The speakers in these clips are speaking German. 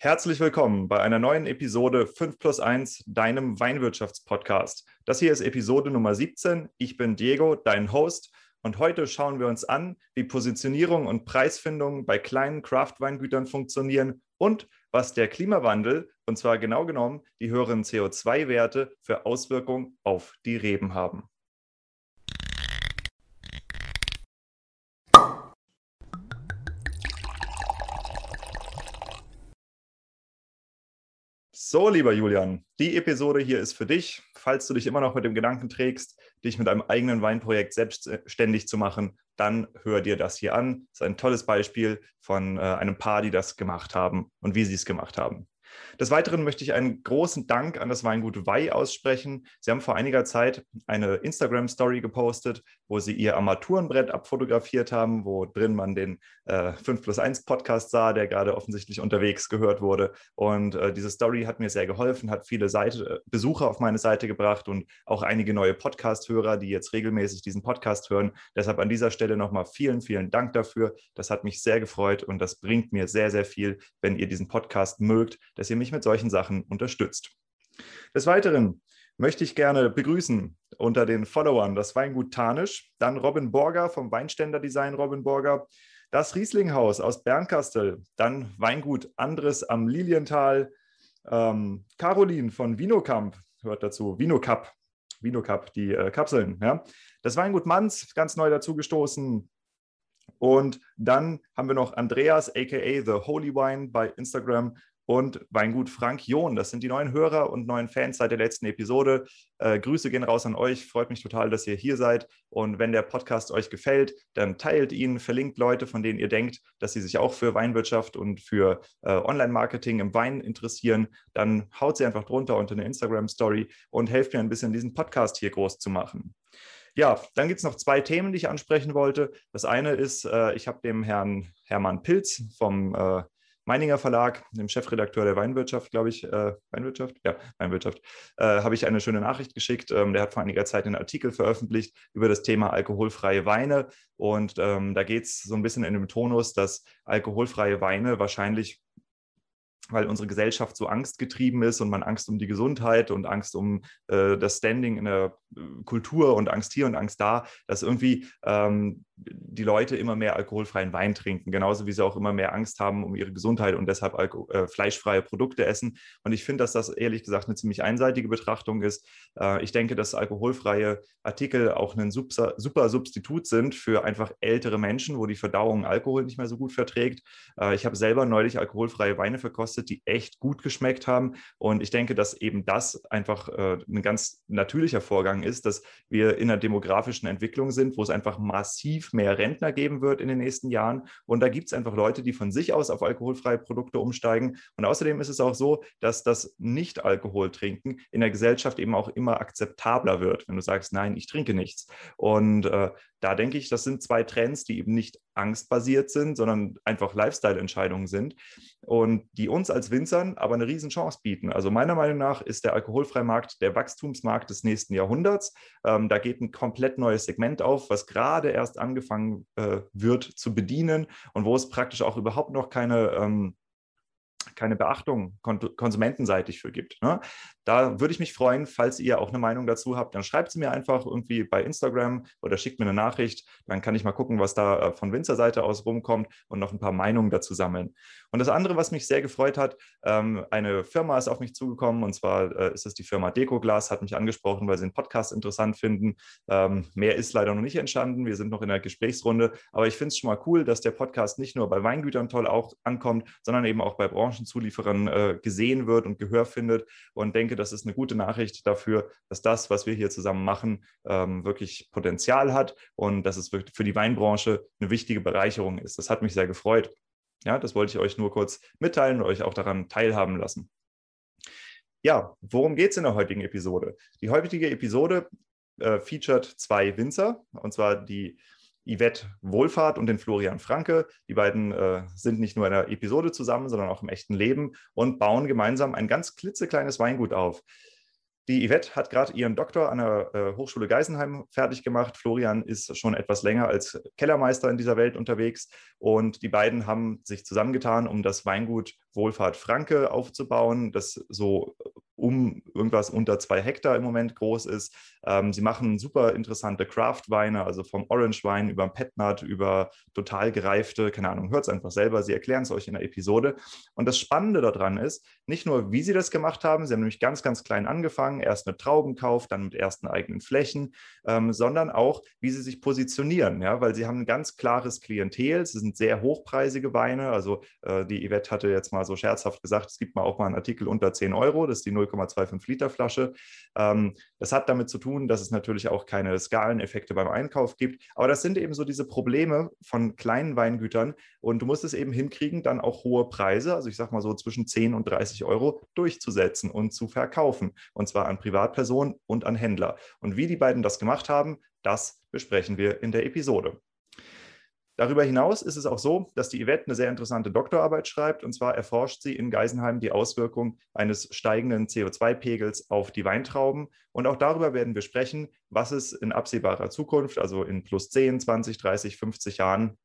Herzlich willkommen bei einer neuen Episode 5 plus 1, deinem Weinwirtschaftspodcast. Das hier ist Episode Nummer 17. Ich bin Diego, dein Host. Und heute schauen wir uns an, wie Positionierung und Preisfindung bei kleinen Craft-Weingütern funktionieren und was der Klimawandel, und zwar genau genommen die höheren CO2-Werte, für Auswirkungen auf die Reben haben. So, lieber Julian, die Episode hier ist für dich. Falls du dich immer noch mit dem Gedanken trägst, dich mit einem eigenen Weinprojekt selbstständig zu machen, dann hör dir das hier an. Das ist ein tolles Beispiel von äh, einem Paar, die das gemacht haben und wie sie es gemacht haben. Des Weiteren möchte ich einen großen Dank an das Weingut Wei aussprechen. Sie haben vor einiger Zeit eine Instagram-Story gepostet, wo Sie Ihr Armaturenbrett abfotografiert haben, wo drin man den äh, 5 plus 1 Podcast sah, der gerade offensichtlich unterwegs gehört wurde. Und äh, diese Story hat mir sehr geholfen, hat viele Seite, äh, Besucher auf meine Seite gebracht und auch einige neue Podcast-Hörer, die jetzt regelmäßig diesen Podcast hören. Deshalb an dieser Stelle nochmal vielen, vielen Dank dafür. Das hat mich sehr gefreut und das bringt mir sehr, sehr viel, wenn ihr diesen Podcast mögt dass ihr mich mit solchen Sachen unterstützt. Des Weiteren möchte ich gerne begrüßen unter den Followern das Weingut Tarnisch, dann Robin Borger vom Weinständer Design Robin Borger, das Rieslinghaus aus Bernkastel, dann Weingut Andres am Lilienthal, ähm, Caroline von Vinokamp hört dazu, Vinocup, Vinocup, die äh, Kapseln, ja. Das Weingut Manz, ganz neu dazugestoßen, und dann haben wir noch Andreas, aka The Holy Wine bei Instagram und Weingut Frank John. Das sind die neuen Hörer und neuen Fans seit der letzten Episode. Äh, Grüße gehen raus an euch. Freut mich total, dass ihr hier seid. Und wenn der Podcast euch gefällt, dann teilt ihn, verlinkt Leute, von denen ihr denkt, dass sie sich auch für Weinwirtschaft und für äh, Online-Marketing im Wein interessieren. Dann haut sie einfach drunter unter eine Instagram-Story und helft mir ein bisschen, diesen Podcast hier groß zu machen. Ja, dann gibt es noch zwei Themen, die ich ansprechen wollte. Das eine ist, äh, ich habe dem Herrn Hermann Pilz vom äh, Meininger Verlag, dem Chefredakteur der Weinwirtschaft, glaube ich, äh, Weinwirtschaft, ja, Weinwirtschaft, äh, habe ich eine schöne Nachricht geschickt. Ähm, der hat vor einiger Zeit einen Artikel veröffentlicht über das Thema alkoholfreie Weine. Und ähm, da geht es so ein bisschen in dem Tonus, dass alkoholfreie Weine wahrscheinlich weil unsere Gesellschaft so angstgetrieben ist und man Angst um die Gesundheit und Angst um äh, das Standing in der äh, Kultur und Angst hier und Angst da, dass irgendwie ähm, die Leute immer mehr alkoholfreien Wein trinken, genauso wie sie auch immer mehr Angst haben um ihre Gesundheit und deshalb Alko äh, fleischfreie Produkte essen. Und ich finde, dass das ehrlich gesagt eine ziemlich einseitige Betrachtung ist. Äh, ich denke, dass alkoholfreie Artikel auch ein super, Substitut sind für einfach ältere Menschen, wo die Verdauung Alkohol nicht mehr so gut verträgt. Äh, ich habe selber neulich alkoholfreie Weine verkostet, die echt gut geschmeckt haben. Und ich denke, dass eben das einfach äh, ein ganz natürlicher Vorgang ist, dass wir in einer demografischen Entwicklung sind, wo es einfach massiv mehr Rentner geben wird in den nächsten Jahren. Und da gibt es einfach Leute, die von sich aus auf alkoholfreie Produkte umsteigen. Und außerdem ist es auch so, dass das Nicht-Alkohol-Trinken in der Gesellschaft eben auch immer akzeptabler wird, wenn du sagst, nein, ich trinke nichts. Und äh, da denke ich, das sind zwei Trends, die eben nicht angstbasiert sind, sondern einfach Lifestyle-Entscheidungen sind und die uns als Winzern aber eine Riesenchance bieten. Also meiner Meinung nach ist der alkoholfreie Markt der Wachstumsmarkt des nächsten Jahrhunderts. Ähm, da geht ein komplett neues Segment auf, was gerade erst angefangen äh, wird zu bedienen und wo es praktisch auch überhaupt noch keine ähm, keine Beachtung konsumentenseitig für gibt. Ne? Da würde ich mich freuen, falls ihr auch eine Meinung dazu habt, dann schreibt sie mir einfach irgendwie bei Instagram oder schickt mir eine Nachricht. Dann kann ich mal gucken, was da äh, von Winzerseite aus rumkommt und noch ein paar Meinungen dazu sammeln. Und das andere, was mich sehr gefreut hat, ähm, eine Firma ist auf mich zugekommen und zwar äh, ist es die Firma Decoglas, hat mich angesprochen, weil sie den Podcast interessant finden. Ähm, mehr ist leider noch nicht entstanden. Wir sind noch in der Gesprächsrunde, aber ich finde es schon mal cool, dass der Podcast nicht nur bei Weingütern toll auch ankommt, sondern eben auch bei Branchenzulieferern äh, gesehen wird und Gehör findet und denke, das ist eine gute Nachricht dafür, dass das, was wir hier zusammen machen, ähm, wirklich Potenzial hat und dass es für die Weinbranche eine wichtige Bereicherung ist. Das hat mich sehr gefreut. Ja, das wollte ich euch nur kurz mitteilen und euch auch daran teilhaben lassen. Ja, worum geht es in der heutigen Episode? Die heutige Episode äh, featured zwei Winzer, und zwar die Yvette Wohlfahrt und den Florian Franke. Die beiden äh, sind nicht nur in einer Episode zusammen, sondern auch im echten Leben und bauen gemeinsam ein ganz klitzekleines Weingut auf. Die Yvette hat gerade ihren Doktor an der äh, Hochschule Geisenheim fertig gemacht. Florian ist schon etwas länger als Kellermeister in dieser Welt unterwegs. Und die beiden haben sich zusammengetan, um das Weingut Wohlfahrt Franke aufzubauen, das so um irgendwas unter zwei Hektar im Moment groß ist. Ähm, sie machen super interessante Craft-Weine, also vom Orange-Wein über Petnat, über total gereifte, keine Ahnung, hört es einfach selber, sie erklären es euch in der Episode. Und das Spannende daran ist, nicht nur, wie sie das gemacht haben, sie haben nämlich ganz, ganz klein angefangen, erst mit Traubenkauf, dann mit ersten eigenen Flächen, ähm, sondern auch, wie sie sich positionieren, ja, weil sie haben ein ganz klares Klientel, sie sind sehr hochpreisige Weine, also äh, die Yvette hatte jetzt mal so scherzhaft gesagt, es gibt mal auch mal einen Artikel unter 10 Euro, das ist die 0,25 Liter Flasche. Ähm, das hat damit zu tun, dass es natürlich auch keine Skaleneffekte beim Einkauf gibt. Aber das sind eben so diese Probleme von kleinen Weingütern. Und du musst es eben hinkriegen, dann auch hohe Preise, also ich sage mal so zwischen 10 und 30 Euro, durchzusetzen und zu verkaufen. Und zwar an Privatpersonen und an Händler. Und wie die beiden das gemacht haben, das besprechen wir in der Episode. Darüber hinaus ist es auch so, dass die Yvette eine sehr interessante Doktorarbeit schreibt. Und zwar erforscht sie in Geisenheim die Auswirkung eines steigenden CO2-Pegels auf die Weintrauben. Und auch darüber werden wir sprechen, was es in absehbarer Zukunft, also in plus 10, 20, 30, 50 Jahren,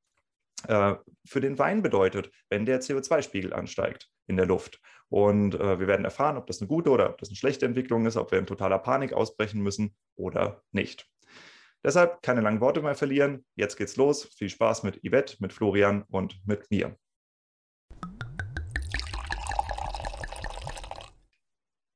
äh, für den Wein bedeutet, wenn der CO2-Spiegel ansteigt in der Luft. Und äh, wir werden erfahren, ob das eine gute oder ob das eine schlechte Entwicklung ist, ob wir in totaler Panik ausbrechen müssen oder nicht. Deshalb keine langen Worte mehr verlieren. Jetzt geht's los. Viel Spaß mit Yvette, mit Florian und mit mir.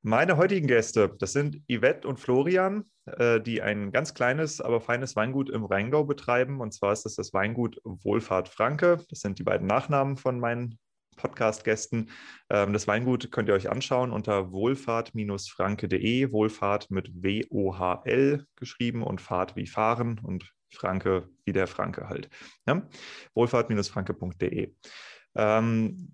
Meine heutigen Gäste, das sind Yvette und Florian, äh, die ein ganz kleines, aber feines Weingut im Rheingau betreiben. Und zwar ist das das Weingut Wohlfahrt Franke. Das sind die beiden Nachnamen von meinen Podcast-Gästen. Ähm, das Weingut könnt ihr euch anschauen unter wohlfahrt-franke.de. Wohlfahrt mit W-O-H-L geschrieben und Fahrt wie fahren und Franke wie der Franke halt. Ja? Wohlfahrt-franke.de. Ähm,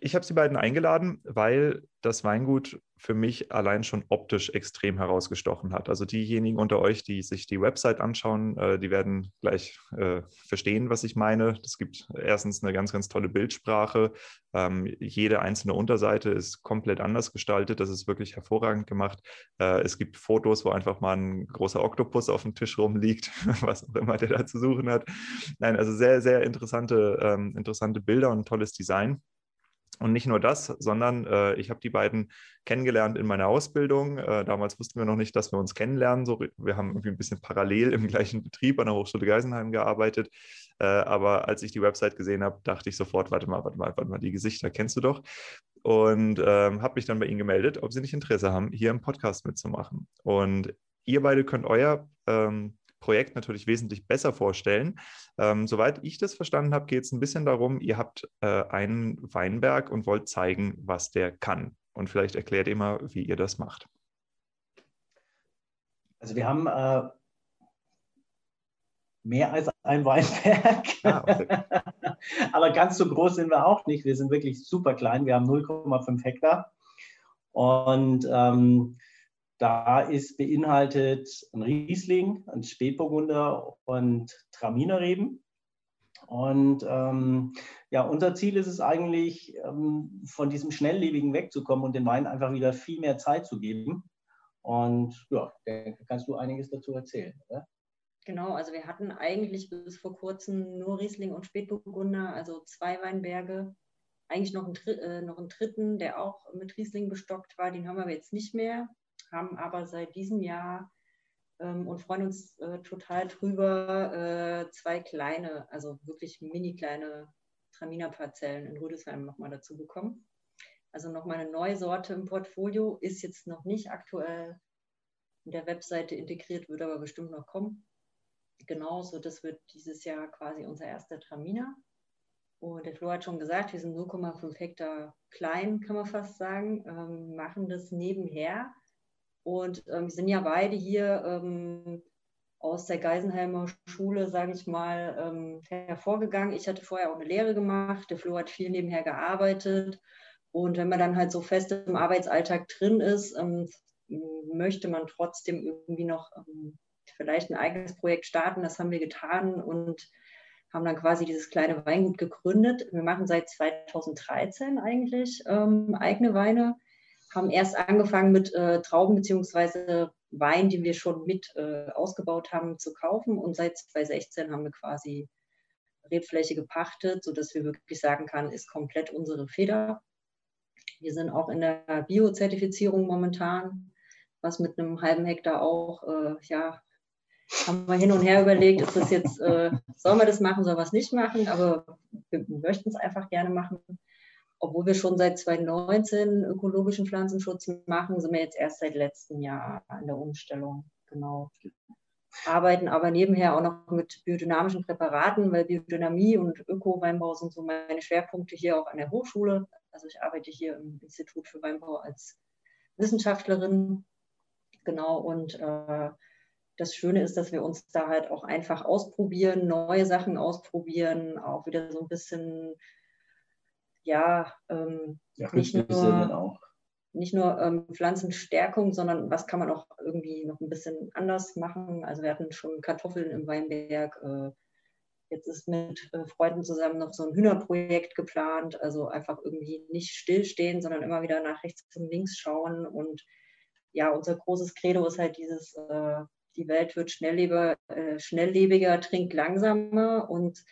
ich habe sie beiden eingeladen, weil das Weingut für mich allein schon optisch extrem herausgestochen hat. Also diejenigen unter euch, die sich die Website anschauen, äh, die werden gleich äh, verstehen, was ich meine. Es gibt erstens eine ganz, ganz tolle Bildsprache. Ähm, jede einzelne Unterseite ist komplett anders gestaltet. Das ist wirklich hervorragend gemacht. Äh, es gibt Fotos, wo einfach mal ein großer Oktopus auf dem Tisch rumliegt, was auch immer der da zu suchen hat. Nein, also sehr, sehr interessante, ähm, interessante Bilder und tolles Design. Und nicht nur das, sondern äh, ich habe die beiden kennengelernt in meiner Ausbildung. Äh, damals wussten wir noch nicht, dass wir uns kennenlernen. So, wir haben irgendwie ein bisschen parallel im gleichen Betrieb an der Hochschule Geisenheim gearbeitet. Äh, aber als ich die Website gesehen habe, dachte ich sofort, warte mal, warte mal, warte mal, die Gesichter kennst du doch. Und ähm, habe mich dann bei ihnen gemeldet, ob sie nicht Interesse haben, hier im Podcast mitzumachen. Und ihr beide könnt euer ähm, Projekt natürlich wesentlich besser vorstellen. Ähm, soweit ich das verstanden habe, geht es ein bisschen darum, ihr habt äh, einen Weinberg und wollt zeigen, was der kann. Und vielleicht erklärt ihr mal, wie ihr das macht. Also wir haben äh, mehr als ein Weinberg. Ah, okay. Aber ganz so groß sind wir auch nicht. Wir sind wirklich super klein. Wir haben 0,5 Hektar. Und ähm, da ist beinhaltet ein Riesling, ein Spätburgunder und Traminerreben. Und ähm, ja, unser Ziel ist es eigentlich, ähm, von diesem Schnelllebigen wegzukommen und dem Wein einfach wieder viel mehr Zeit zu geben. Und ja, kannst du einiges dazu erzählen, oder? Genau, also wir hatten eigentlich bis vor kurzem nur Riesling und Spätburgunder, also zwei Weinberge. Eigentlich noch einen, äh, noch einen dritten, der auch mit Riesling bestockt war, den haben wir jetzt nicht mehr haben aber seit diesem Jahr ähm, und freuen uns äh, total drüber, äh, zwei kleine, also wirklich mini kleine Traminer-Parzellen in Rüdesheim nochmal dazu bekommen. Also nochmal eine neue Sorte im Portfolio, ist jetzt noch nicht aktuell in der Webseite integriert, wird aber bestimmt noch kommen. Genauso, das wird dieses Jahr quasi unser erster Traminer. Und der Flo hat schon gesagt, wir sind 0,5 Hektar klein, kann man fast sagen, ähm, machen das nebenher und ähm, wir sind ja beide hier ähm, aus der Geisenheimer Schule, sage ich mal, ähm, hervorgegangen. Ich hatte vorher auch eine Lehre gemacht. Der Flo hat viel nebenher gearbeitet. Und wenn man dann halt so fest im Arbeitsalltag drin ist, ähm, möchte man trotzdem irgendwie noch ähm, vielleicht ein eigenes Projekt starten. Das haben wir getan und haben dann quasi dieses kleine Weingut gegründet. Wir machen seit 2013 eigentlich ähm, eigene Weine haben erst angefangen mit äh, Trauben bzw. Wein, die wir schon mit äh, ausgebaut haben, zu kaufen. Und seit 2016 haben wir quasi Rebfläche gepachtet, sodass wir wirklich sagen können, ist komplett unsere Feder. Wir sind auch in der Bio-Zertifizierung momentan, was mit einem halben Hektar auch, äh, ja, haben wir hin und her überlegt, ist das jetzt, äh, sollen wir das machen, sollen wir es nicht machen, aber wir möchten es einfach gerne machen. Obwohl wir schon seit 2019 ökologischen Pflanzenschutz machen, sind wir jetzt erst seit letztem Jahr an der Umstellung. Genau arbeiten aber nebenher auch noch mit biodynamischen Präparaten, weil Biodynamie und Öko-Weinbau sind so meine Schwerpunkte hier auch an der Hochschule. Also ich arbeite hier im Institut für Weinbau als Wissenschaftlerin. Genau, und äh, das Schöne ist, dass wir uns da halt auch einfach ausprobieren, neue Sachen ausprobieren, auch wieder so ein bisschen, ja, ähm, ja nicht nur nicht nur ähm, Pflanzenstärkung, sondern was kann man auch irgendwie noch ein bisschen anders machen. Also wir hatten schon Kartoffeln im Weinberg. Äh, jetzt ist mit äh, Freunden zusammen noch so ein Hühnerprojekt geplant. Also einfach irgendwie nicht stillstehen, sondern immer wieder nach rechts und links schauen. Und ja, unser großes Credo ist halt dieses, äh, die Welt wird schnelllebiger, äh, schnelllebiger, trinkt langsamer und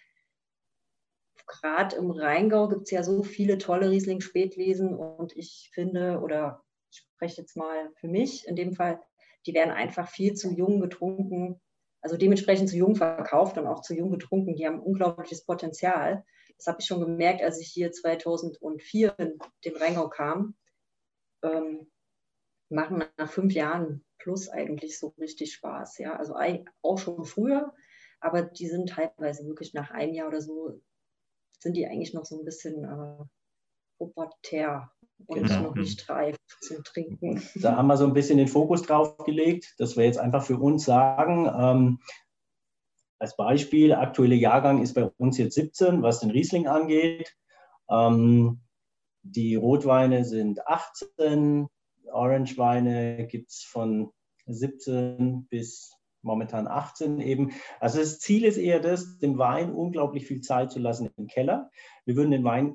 gerade im Rheingau gibt es ja so viele tolle Riesling-Spätlesen und ich finde, oder ich spreche jetzt mal für mich in dem Fall, die werden einfach viel zu jung getrunken, also dementsprechend zu jung verkauft und auch zu jung getrunken. Die haben unglaubliches Potenzial. Das habe ich schon gemerkt, als ich hier 2004 in den Rheingau kam. Ähm, machen nach fünf Jahren plus eigentlich so richtig Spaß. Ja, also auch schon früher, aber die sind teilweise wirklich nach einem Jahr oder so sind die eigentlich noch so ein bisschen äh, pubertär und genau. noch nicht reif zum Trinken. Da haben wir so ein bisschen den Fokus drauf gelegt, dass wir jetzt einfach für uns sagen, ähm, als Beispiel, aktuelle Jahrgang ist bei uns jetzt 17, was den Riesling angeht. Ähm, die Rotweine sind 18, Orangeweine gibt es von 17 bis momentan 18 eben. Also das Ziel ist eher das, dem Wein unglaublich viel Zeit zu lassen im Keller. Wir würden den Wein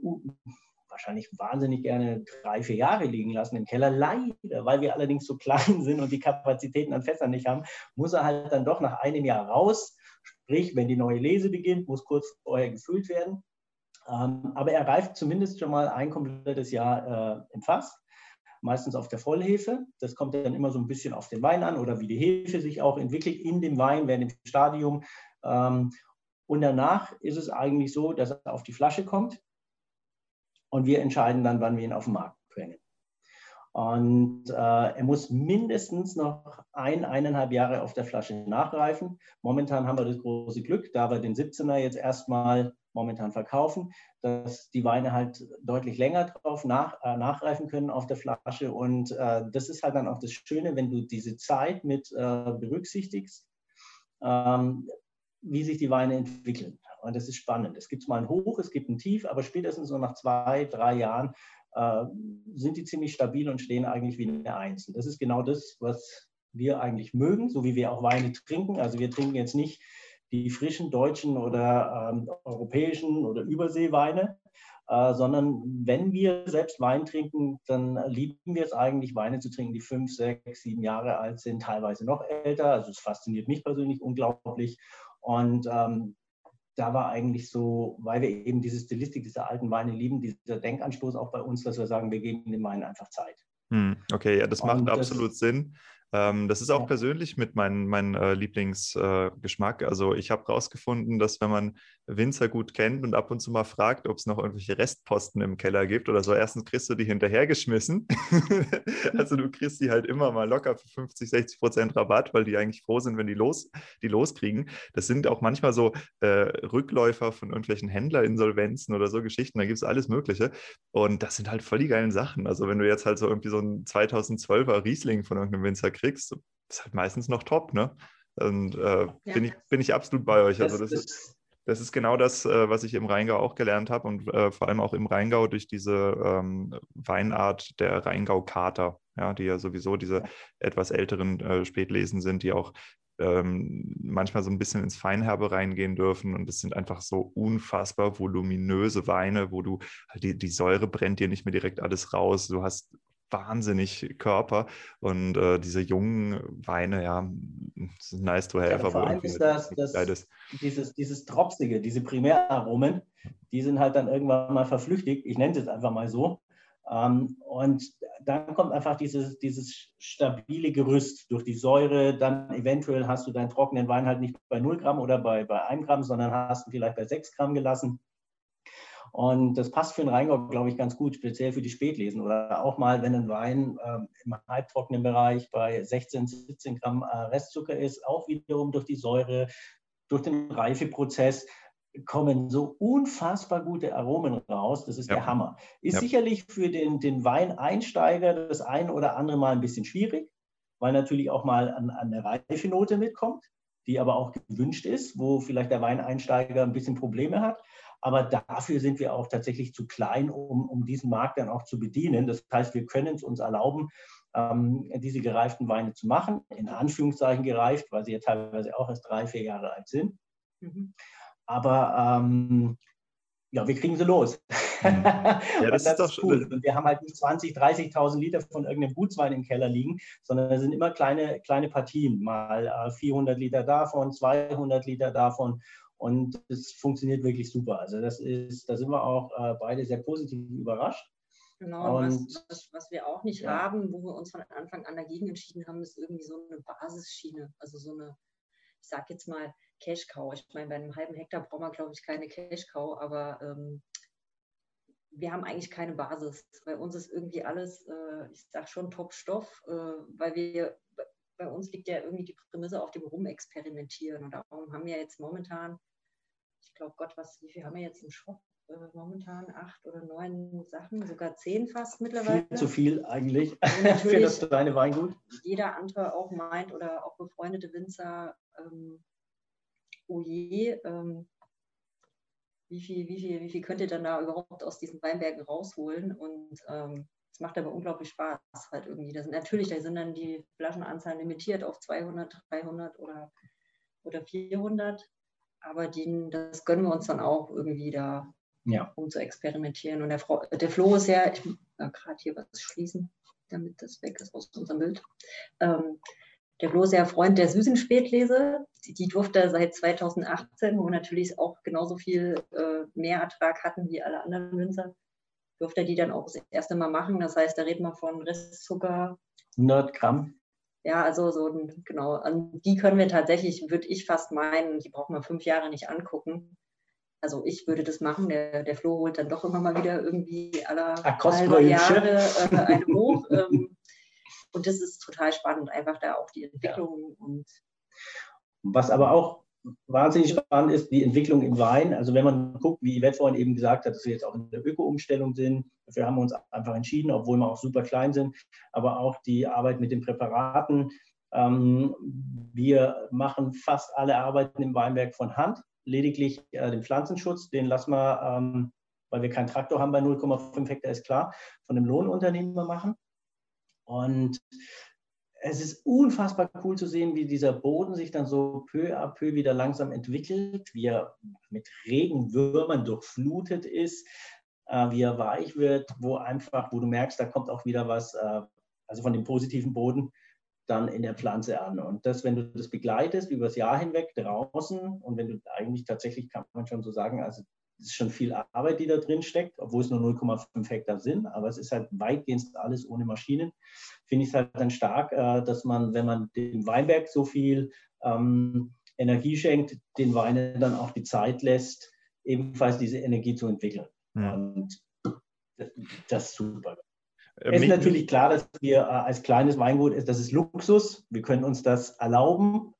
wahrscheinlich wahnsinnig gerne drei, vier Jahre liegen lassen im Keller. Leider, weil wir allerdings so klein sind und die Kapazitäten an Fässern nicht haben, muss er halt dann doch nach einem Jahr raus. Sprich, wenn die neue Lese beginnt, muss kurz vorher gefüllt werden. Ähm, aber er reift zumindest schon mal ein komplettes Jahr äh, im Fass meistens auf der Vollhefe. Das kommt dann immer so ein bisschen auf den Wein an oder wie die Hefe sich auch entwickelt in dem Wein, während dem Stadium. Ähm, und danach ist es eigentlich so, dass er auf die Flasche kommt und wir entscheiden dann, wann wir ihn auf den Markt bringen. Und äh, er muss mindestens noch ein, eineinhalb Jahre auf der Flasche nachreifen. Momentan haben wir das große Glück, da wir den 17er jetzt erstmal momentan verkaufen, dass die Weine halt deutlich länger drauf nach, äh, nachreifen können auf der Flasche. Und äh, das ist halt dann auch das Schöne, wenn du diese Zeit mit äh, berücksichtigst, ähm, wie sich die Weine entwickeln. Und das ist spannend. Es gibt mal ein Hoch, es gibt ein Tief, aber spätestens so nach zwei, drei Jahren äh, sind die ziemlich stabil und stehen eigentlich wie eine Eins. Und das ist genau das, was wir eigentlich mögen, so wie wir auch Weine trinken. Also wir trinken jetzt nicht die frischen deutschen oder ähm, europäischen oder Überseeweine, äh, sondern wenn wir selbst Wein trinken, dann lieben wir es eigentlich, Weine zu trinken, die fünf, sechs, sieben Jahre alt sind, teilweise noch älter. Also es fasziniert mich persönlich unglaublich. Und ähm, da war eigentlich so, weil wir eben diese Stilistik dieser alten Weine lieben, dieser Denkanstoß auch bei uns, dass wir sagen, wir geben dem Wein einfach Zeit. Hm, okay, ja, das macht absolut das, Sinn. Ähm, das ist auch ja. persönlich mit meinem mein, äh, Lieblingsgeschmack. Äh, also ich habe herausgefunden, dass wenn man Winzer gut kennt und ab und zu mal fragt, ob es noch irgendwelche Restposten im Keller gibt oder so, erstens kriegst du die hinterhergeschmissen. also du kriegst die halt immer mal locker für 50, 60 Prozent Rabatt, weil die eigentlich froh sind, wenn die los, die loskriegen. Das sind auch manchmal so äh, Rückläufer von irgendwelchen Händlerinsolvenzen oder so Geschichten. Da gibt es alles Mögliche. Und das sind halt voll die geilen Sachen. Also wenn du jetzt halt so irgendwie so ein 2012er Riesling von irgendeinem Winzer kriegst, ist halt meistens noch top, ne? Und äh, ja. bin, ich, bin ich absolut bei euch. Also das, das ist, das ist genau das, äh, was ich im Rheingau auch gelernt habe und äh, vor allem auch im Rheingau durch diese ähm, Weinart der Rheingau-Kater, ja, die ja sowieso diese etwas älteren äh, Spätlesen sind, die auch ähm, manchmal so ein bisschen ins Feinherbe reingehen dürfen. Und es sind einfach so unfassbar voluminöse Weine, wo du die, die Säure brennt dir nicht mehr direkt alles raus. Du hast wahnsinnig Körper und äh, diese jungen Weine, ja, sind nice to have. Ja, vor allem ist das, das dieses, dieses Tropsige, diese Primäraromen, die sind halt dann irgendwann mal verflüchtigt. Ich nenne es jetzt einfach mal so. Ähm, und dann kommt einfach dieses, dieses stabile Gerüst durch die Säure. Dann eventuell hast du deinen trockenen Wein halt nicht bei 0 Gramm oder bei, bei 1 Gramm, sondern hast du vielleicht bei 6 Gramm gelassen. Und das passt für den Rheingau, glaube ich, ganz gut, speziell für die Spätlesen. Oder auch mal, wenn ein Wein äh, im halbtrockenen Bereich bei 16, 17 Gramm äh, Restzucker ist, auch wiederum durch die Säure, durch den Reifeprozess kommen so unfassbar gute Aromen raus. Das ist ja. der Hammer. Ist ja. sicherlich für den, den Weineinsteiger das ein oder andere Mal ein bisschen schwierig, weil natürlich auch mal an, an eine reife Note mitkommt, die aber auch gewünscht ist, wo vielleicht der Weineinsteiger ein bisschen Probleme hat. Aber dafür sind wir auch tatsächlich zu klein, um, um diesen Markt dann auch zu bedienen. Das heißt, wir können es uns erlauben, ähm, diese gereiften Weine zu machen, in Anführungszeichen gereift, weil sie ja teilweise auch erst drei, vier Jahre alt sind. Mhm. Aber ähm, ja, wir kriegen sie los. Mhm. Ja, das, das, ist doch cool. Und wir haben halt nicht 20, 30.000 Liter von irgendeinem Gutswein im Keller liegen, sondern es sind immer kleine, kleine Partien, mal äh, 400 Liter davon, 200 Liter davon. Und es funktioniert wirklich super. Also das ist, da sind wir auch äh, beide sehr positiv überrascht. Genau, und, was, was, was, wir auch nicht ja. haben, wo wir uns von Anfang an dagegen entschieden haben, ist irgendwie so eine Basisschiene. Also so eine, ich sag jetzt mal, Cash Cow. Ich meine, bei einem halben Hektar braucht man, glaube ich, keine Cash Cow, aber ähm, wir haben eigentlich keine Basis. Bei uns ist irgendwie alles, äh, ich sage schon Top-Stoff, äh, weil wir, bei uns liegt ja irgendwie die Prämisse auf dem Rumexperimentieren. Und darum haben wir jetzt momentan, ich glaube, Gott, was, wie viel haben wir jetzt im Shop? Äh, momentan acht oder neun Sachen, sogar zehn fast mittlerweile. Viel zu viel eigentlich für das kleine Weingut. Jeder andere auch meint oder auch befreundete Winzer, ähm, oh je, ähm, wie, viel, wie, viel, wie viel könnt ihr dann da überhaupt aus diesen Weinbergen rausholen? Und ähm, es macht aber unglaublich Spaß halt irgendwie. Das sind, natürlich, da sind dann die Flaschenanzahlen limitiert auf 200, 300 oder, oder 400. Aber den, das gönnen wir uns dann auch irgendwie da, ja. um zu experimentieren. Und der, Frau, der Flo ist ja, ich muss gerade hier was schließen, damit das weg ist aus unserem Bild. Ähm, der bloße Freund der süßen Spätlese. Die, die durfte seit 2018, wo natürlich auch genauso viel äh, Mehrertrag hatten wie alle anderen Winzer, durfte er die dann auch das erste Mal machen. Das heißt, da reden wir von Restzucker. 100 Gramm. Ja, also so, genau. An die können wir tatsächlich, würde ich fast meinen, die brauchen wir fünf Jahre nicht angucken. Also ich würde das machen. Der, der Flo holt dann doch immer mal wieder irgendwie aller halbe Jahre äh, eine hoch. Ähm, und das ist total spannend, einfach da auch die Entwicklung ja. und was aber auch wahnsinnig spannend ist, die Entwicklung im Wein. Also wenn man guckt, wie Yvette vorhin eben gesagt hat, dass wir jetzt auch in der Öko-Umstellung sind, dafür haben wir uns einfach entschieden, obwohl wir auch super klein sind, aber auch die Arbeit mit den Präparaten. Ähm, wir machen fast alle Arbeiten im Weinberg von Hand, lediglich äh, den Pflanzenschutz, den lassen wir, ähm, weil wir keinen Traktor haben bei 0,5 Hektar, ist klar, von einem Lohnunternehmer machen. Und es ist unfassbar cool zu sehen, wie dieser Boden sich dann so peu à peu wieder langsam entwickelt, wie er mit Regenwürmern durchflutet ist, äh, wie er weich wird, wo einfach, wo du merkst, da kommt auch wieder was, äh, also von dem positiven Boden dann in der Pflanze an. Und das, wenn du das begleitest über das Jahr hinweg draußen und wenn du eigentlich tatsächlich, kann man schon so sagen, also ist schon viel Arbeit, die da drin steckt, obwohl es nur 0,5 Hektar sind, aber es ist halt weitgehend alles ohne Maschinen. Finde ich es halt dann stark, äh, dass man, wenn man dem Weinberg so viel ähm, Energie schenkt, den Weinen dann auch die Zeit lässt, ebenfalls diese Energie zu entwickeln. Ja. Und das, ist super. Äh, es ist natürlich klar, dass wir äh, als kleines Weingut, das ist Luxus, wir können uns das erlauben,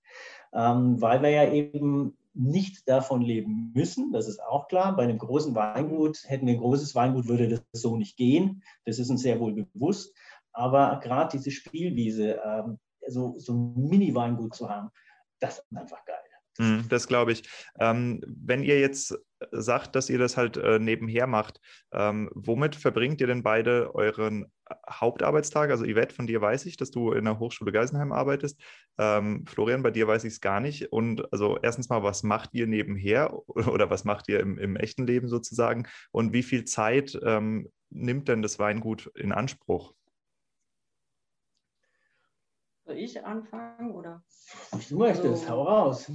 ähm, weil wir ja eben nicht davon leben müssen. Das ist auch klar. Bei einem großen Weingut, hätten wir ein großes Weingut, würde das so nicht gehen. Das ist uns sehr wohl bewusst. Aber gerade diese Spielwiese, ähm, so, so ein Mini-Weingut zu haben, das ist einfach geil. Hm, das glaube ich. Ähm, wenn ihr jetzt sagt, dass ihr das halt äh, nebenher macht, ähm, womit verbringt ihr denn beide euren Hauptarbeitstag? Also Yvette, von dir weiß ich, dass du in der Hochschule Geisenheim arbeitest. Ähm, Florian, bei dir weiß ich es gar nicht. Und also erstens mal, was macht ihr nebenher oder was macht ihr im, im echten Leben sozusagen? Und wie viel Zeit ähm, nimmt denn das Weingut in Anspruch? Soll ich anfangen oder? Du möchtest, also, hau raus.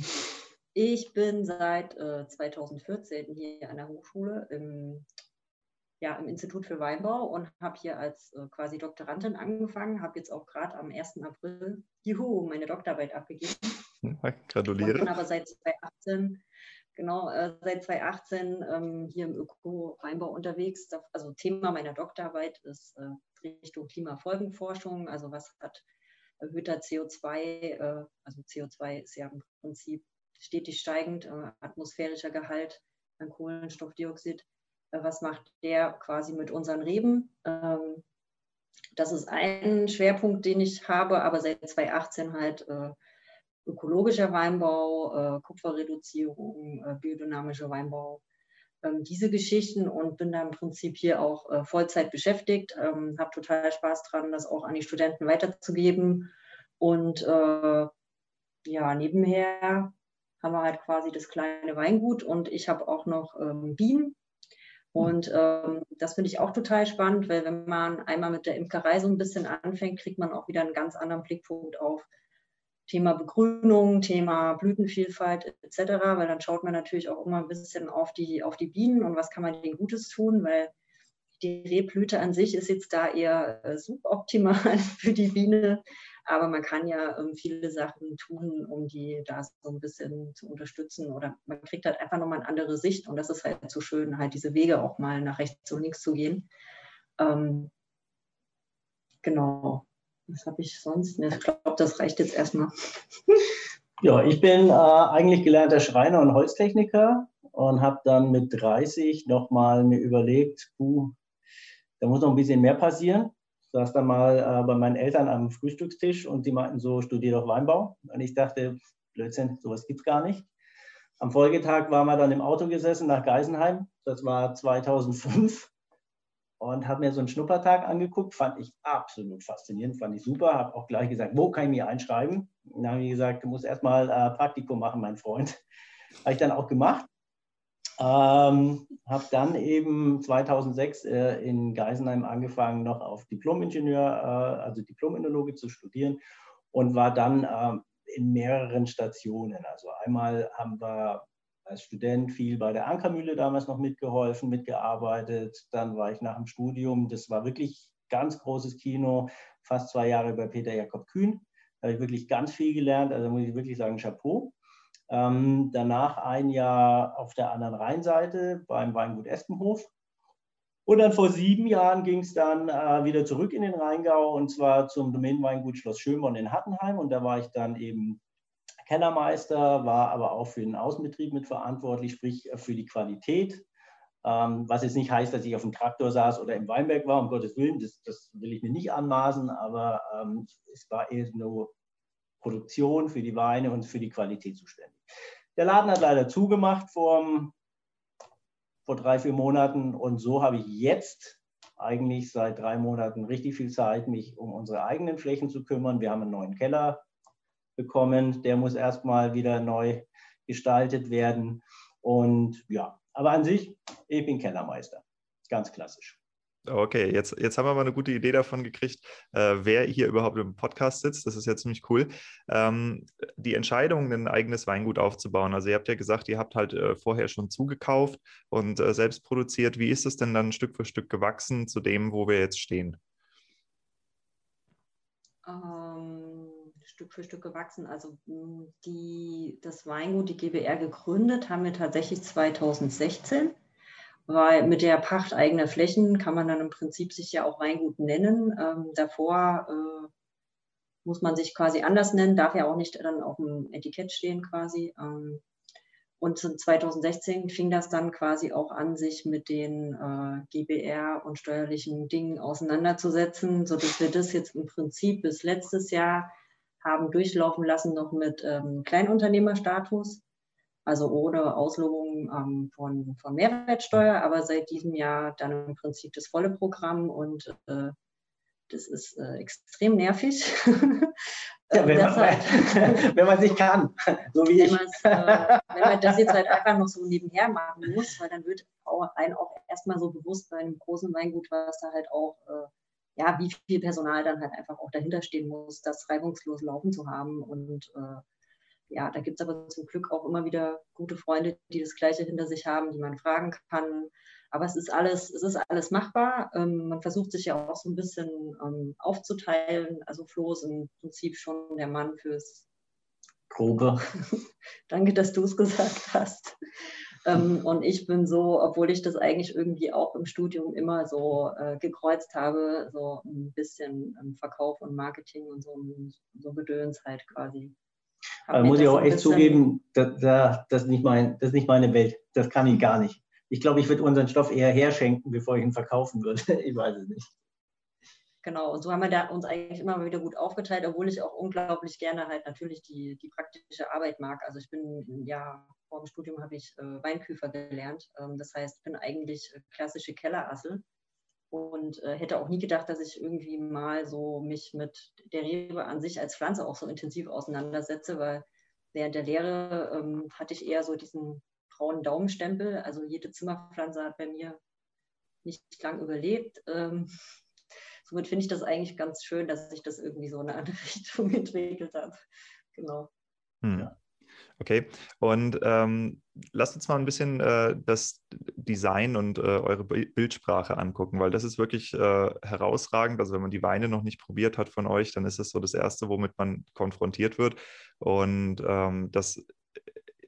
Ich bin seit äh, 2014 hier an der Hochschule im, ja, im Institut für Weinbau und habe hier als äh, quasi Doktorandin angefangen, habe jetzt auch gerade am 1. April, juhu, meine Doktorarbeit abgegeben. gratuliere. Ich bin aber seit 2018 genau äh, seit 2018 ähm, hier im Öko-Weinbau unterwegs. Also Thema meiner Doktorarbeit ist äh, Richtung Klimafolgenforschung. Also was hat erhöhter CO2, äh, also CO2 ist ja im Prinzip stetig steigend, äh, atmosphärischer Gehalt an Kohlenstoffdioxid. Äh, was macht der quasi mit unseren Reben? Ähm, das ist ein Schwerpunkt, den ich habe, aber seit 2018 halt ökologischer Weinbau, Kupferreduzierung, biodynamischer Weinbau, diese Geschichten und bin da im Prinzip hier auch Vollzeit beschäftigt. Ähm, habe total Spaß dran, das auch an die Studenten weiterzugeben. Und äh, ja, nebenher haben wir halt quasi das kleine Weingut und ich habe auch noch ähm, Bienen. Und ähm, das finde ich auch total spannend, weil wenn man einmal mit der Imkerei so ein bisschen anfängt, kriegt man auch wieder einen ganz anderen Blickpunkt auf Thema Begrünung, Thema Blütenvielfalt etc., weil dann schaut man natürlich auch immer ein bisschen auf die, auf die Bienen und was kann man denen Gutes tun, weil die Rebblüte an sich ist jetzt da eher äh, suboptimal für die Biene. Aber man kann ja ähm, viele Sachen tun, um die da so ein bisschen zu unterstützen. Oder man kriegt halt einfach nochmal eine andere Sicht. Und das ist halt so schön, halt diese Wege auch mal nach rechts und links zu gehen. Ähm, genau. Was habe ich sonst? Ich glaube, das reicht jetzt erstmal. Ja, ich bin äh, eigentlich gelernter Schreiner und Holztechniker und habe dann mit 30 nochmal mir überlegt, puh, da muss noch ein bisschen mehr passieren saß dann mal äh, bei meinen Eltern am Frühstückstisch und die meinten so, studier doch Weinbau. Und ich dachte, Blödsinn, sowas gibt es gar nicht. Am Folgetag waren wir dann im Auto gesessen nach Geisenheim. Das war 2005 und habe mir so einen Schnuppertag angeguckt. Fand ich absolut faszinierend, fand ich super. Habe auch gleich gesagt, wo kann ich mich einschreiben? Und dann habe ich gesagt, du musst erstmal äh, Praktikum machen, mein Freund. Habe ich dann auch gemacht. Ähm, habe dann eben 2006 äh, in Geisenheim angefangen, noch auf Diplom-Ingenieur, äh, also Diplom-Indologe zu studieren und war dann äh, in mehreren Stationen. Also einmal haben wir als Student viel bei der Ankermühle damals noch mitgeholfen, mitgearbeitet. Dann war ich nach dem Studium, das war wirklich ganz großes Kino, fast zwei Jahre bei Peter Jakob Kühn. Da habe ich wirklich ganz viel gelernt, also muss ich wirklich sagen, Chapeau. Ähm, danach ein Jahr auf der anderen Rheinseite beim Weingut Espenhof. Und dann vor sieben Jahren ging es dann äh, wieder zurück in den Rheingau und zwar zum Domänenweingut Schloss Schönborn in Hattenheim. Und da war ich dann eben Kellermeister, war aber auch für den Außenbetrieb mitverantwortlich, sprich äh, für die Qualität. Ähm, was jetzt nicht heißt, dass ich auf dem Traktor saß oder im Weinberg war, um Gottes Willen, das, das will ich mir nicht anmaßen, aber ähm, es war eher nur Produktion, für die Weine und für die Qualität zuständig. Der Laden hat leider zugemacht vor, vor drei, vier Monaten und so habe ich jetzt eigentlich seit drei Monaten richtig viel Zeit, mich um unsere eigenen Flächen zu kümmern. Wir haben einen neuen Keller bekommen, der muss erstmal wieder neu gestaltet werden. Und ja, aber an sich, ich bin Kellermeister. Ganz klassisch. Okay, jetzt, jetzt haben wir mal eine gute Idee davon gekriegt, äh, wer hier überhaupt im Podcast sitzt. Das ist ja ziemlich cool. Ähm, die Entscheidung, ein eigenes Weingut aufzubauen. Also ihr habt ja gesagt, ihr habt halt äh, vorher schon zugekauft und äh, selbst produziert. Wie ist es denn dann Stück für Stück gewachsen zu dem, wo wir jetzt stehen? Ähm, Stück für Stück gewachsen. Also hm, die, das Weingut, die GBR gegründet, haben wir tatsächlich 2016 weil mit der Pacht eigener Flächen kann man dann im Prinzip sich ja auch Weingut nennen. Ähm, davor äh, muss man sich quasi anders nennen, darf ja auch nicht dann auf dem Etikett stehen quasi. Ähm, und 2016 fing das dann quasi auch an, sich mit den äh, GBR und steuerlichen Dingen auseinanderzusetzen, sodass wir das jetzt im Prinzip bis letztes Jahr haben durchlaufen lassen, noch mit ähm, Kleinunternehmerstatus also ohne Auslobung ähm, von, von Mehrwertsteuer, aber seit diesem Jahr dann im Prinzip das volle Programm und äh, das ist äh, extrem nervig. Ja, wenn, man, halt, wenn man sich kann, so wie ich. Äh, wenn man das jetzt halt einfach noch so nebenher machen muss, weil dann wird auch, einem auch erstmal so bewusst bei einem großen Weingut, was da halt auch äh, ja, wie viel Personal dann halt einfach auch dahinter stehen muss, das reibungslos laufen zu haben. Und äh, ja, da gibt es aber zum Glück auch immer wieder gute Freunde, die das Gleiche hinter sich haben, die man fragen kann. Aber es ist alles, es ist alles machbar. Ähm, man versucht sich ja auch so ein bisschen ähm, aufzuteilen. Also Flo ist im Prinzip schon der Mann fürs Grobe. Danke, dass du es gesagt hast. Ähm, und ich bin so, obwohl ich das eigentlich irgendwie auch im Studium immer so äh, gekreuzt habe, so ein bisschen im Verkauf und Marketing und so, so Gedöns halt quasi. Also muss ich auch echt zugeben, das, das, ist nicht mein, das ist nicht meine Welt. Das kann ich gar nicht. Ich glaube, ich würde unseren Stoff eher herschenken, bevor ich ihn verkaufen würde. ich weiß es nicht. Genau, und so haben wir da uns eigentlich immer wieder gut aufgeteilt, obwohl ich auch unglaublich gerne halt natürlich die, die praktische Arbeit mag. Also ich bin ja vor dem Studium habe ich äh, Weinküfer gelernt. Ähm, das heißt, ich bin eigentlich klassische Kellerassel und äh, hätte auch nie gedacht, dass ich irgendwie mal so mich mit der Rebe an sich als Pflanze auch so intensiv auseinandersetze, weil während der Lehre ähm, hatte ich eher so diesen braunen Daumenstempel. Also jede Zimmerpflanze hat bei mir nicht lang überlebt. Ähm, somit finde ich das eigentlich ganz schön, dass sich das irgendwie so in eine andere Richtung entwickelt hat. Genau. Hm. Okay, und ähm, lasst uns mal ein bisschen äh, das Design und äh, eure Bildsprache angucken, weil das ist wirklich äh, herausragend. Also wenn man die Weine noch nicht probiert hat von euch, dann ist das so das Erste, womit man konfrontiert wird. Und ähm, das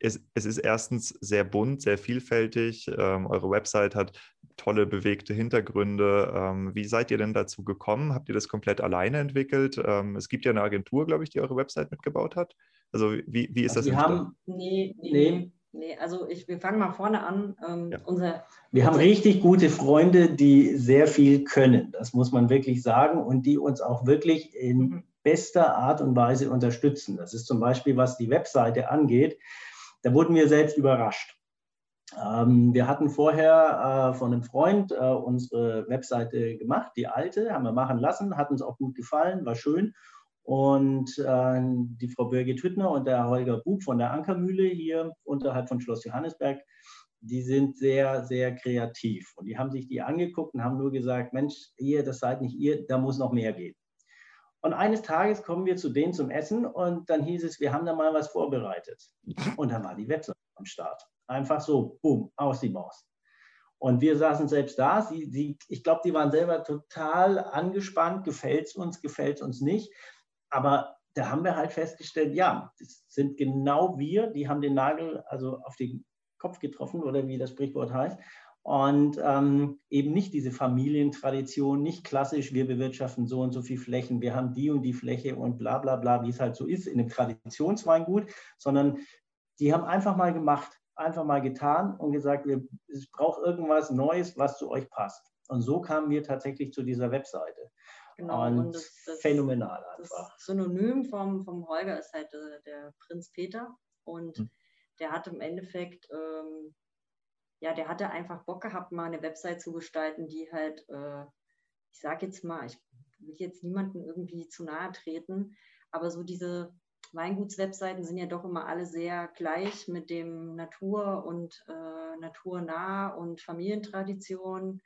es, es, ist erstens sehr bunt, sehr vielfältig. Ähm, eure Website hat tolle bewegte Hintergründe. Ähm, wie seid ihr denn dazu gekommen? Habt ihr das komplett alleine entwickelt? Ähm, es gibt ja eine Agentur, glaube ich, die eure Website mitgebaut hat. Also wie, wie ist also das? Wir haben, nee, nee, nee. Also ich, wir fangen mal vorne an. Ähm, ja. unser, wir haben richtig gute Freunde, die sehr viel können. Das muss man wirklich sagen und die uns auch wirklich in mhm. bester Art und Weise unterstützen. Das ist zum Beispiel, was die Webseite angeht. Da wurden wir selbst überrascht. Ähm, wir hatten vorher äh, von einem Freund äh, unsere Webseite gemacht, die alte, haben wir machen lassen, hat uns auch gut gefallen, war schön. Und äh, die Frau Birgit Hüttner und der Holger Bub von der Ankermühle hier unterhalb von Schloss Johannesberg, die sind sehr, sehr kreativ. Und die haben sich die angeguckt und haben nur gesagt, Mensch, ihr, das seid nicht ihr, da muss noch mehr gehen. Und eines Tages kommen wir zu denen zum Essen und dann hieß es, wir haben da mal was vorbereitet. Und dann war die Webseite am Start. Einfach so, boom, aus die Maus. Und wir saßen selbst da. Sie, sie, ich glaube, die waren selber total angespannt. Gefällt es uns, gefällt es uns nicht. Aber da haben wir halt festgestellt, ja, das sind genau wir, die haben den Nagel also auf den Kopf getroffen oder wie das Sprichwort heißt. Und ähm, eben nicht diese Familientradition, nicht klassisch, wir bewirtschaften so und so viel Flächen, wir haben die und die Fläche und bla bla bla, wie es halt so ist in einem Traditionsweingut, sondern die haben einfach mal gemacht einfach mal getan und gesagt, wir, es braucht irgendwas Neues, was zu euch passt. Und so kamen wir tatsächlich zu dieser Webseite. Genau, und, und das, das, phänomenal einfach. Das Synonym vom, vom Holger ist halt äh, der Prinz Peter. Und hm. der hat im Endeffekt, ähm, ja, der hatte einfach Bock gehabt, mal eine Website zu gestalten, die halt, äh, ich sage jetzt mal, ich will jetzt niemandem irgendwie zu nahe treten, aber so diese Weingutswebseiten sind ja doch immer alle sehr gleich mit dem Natur und äh, naturnah und Familientradition.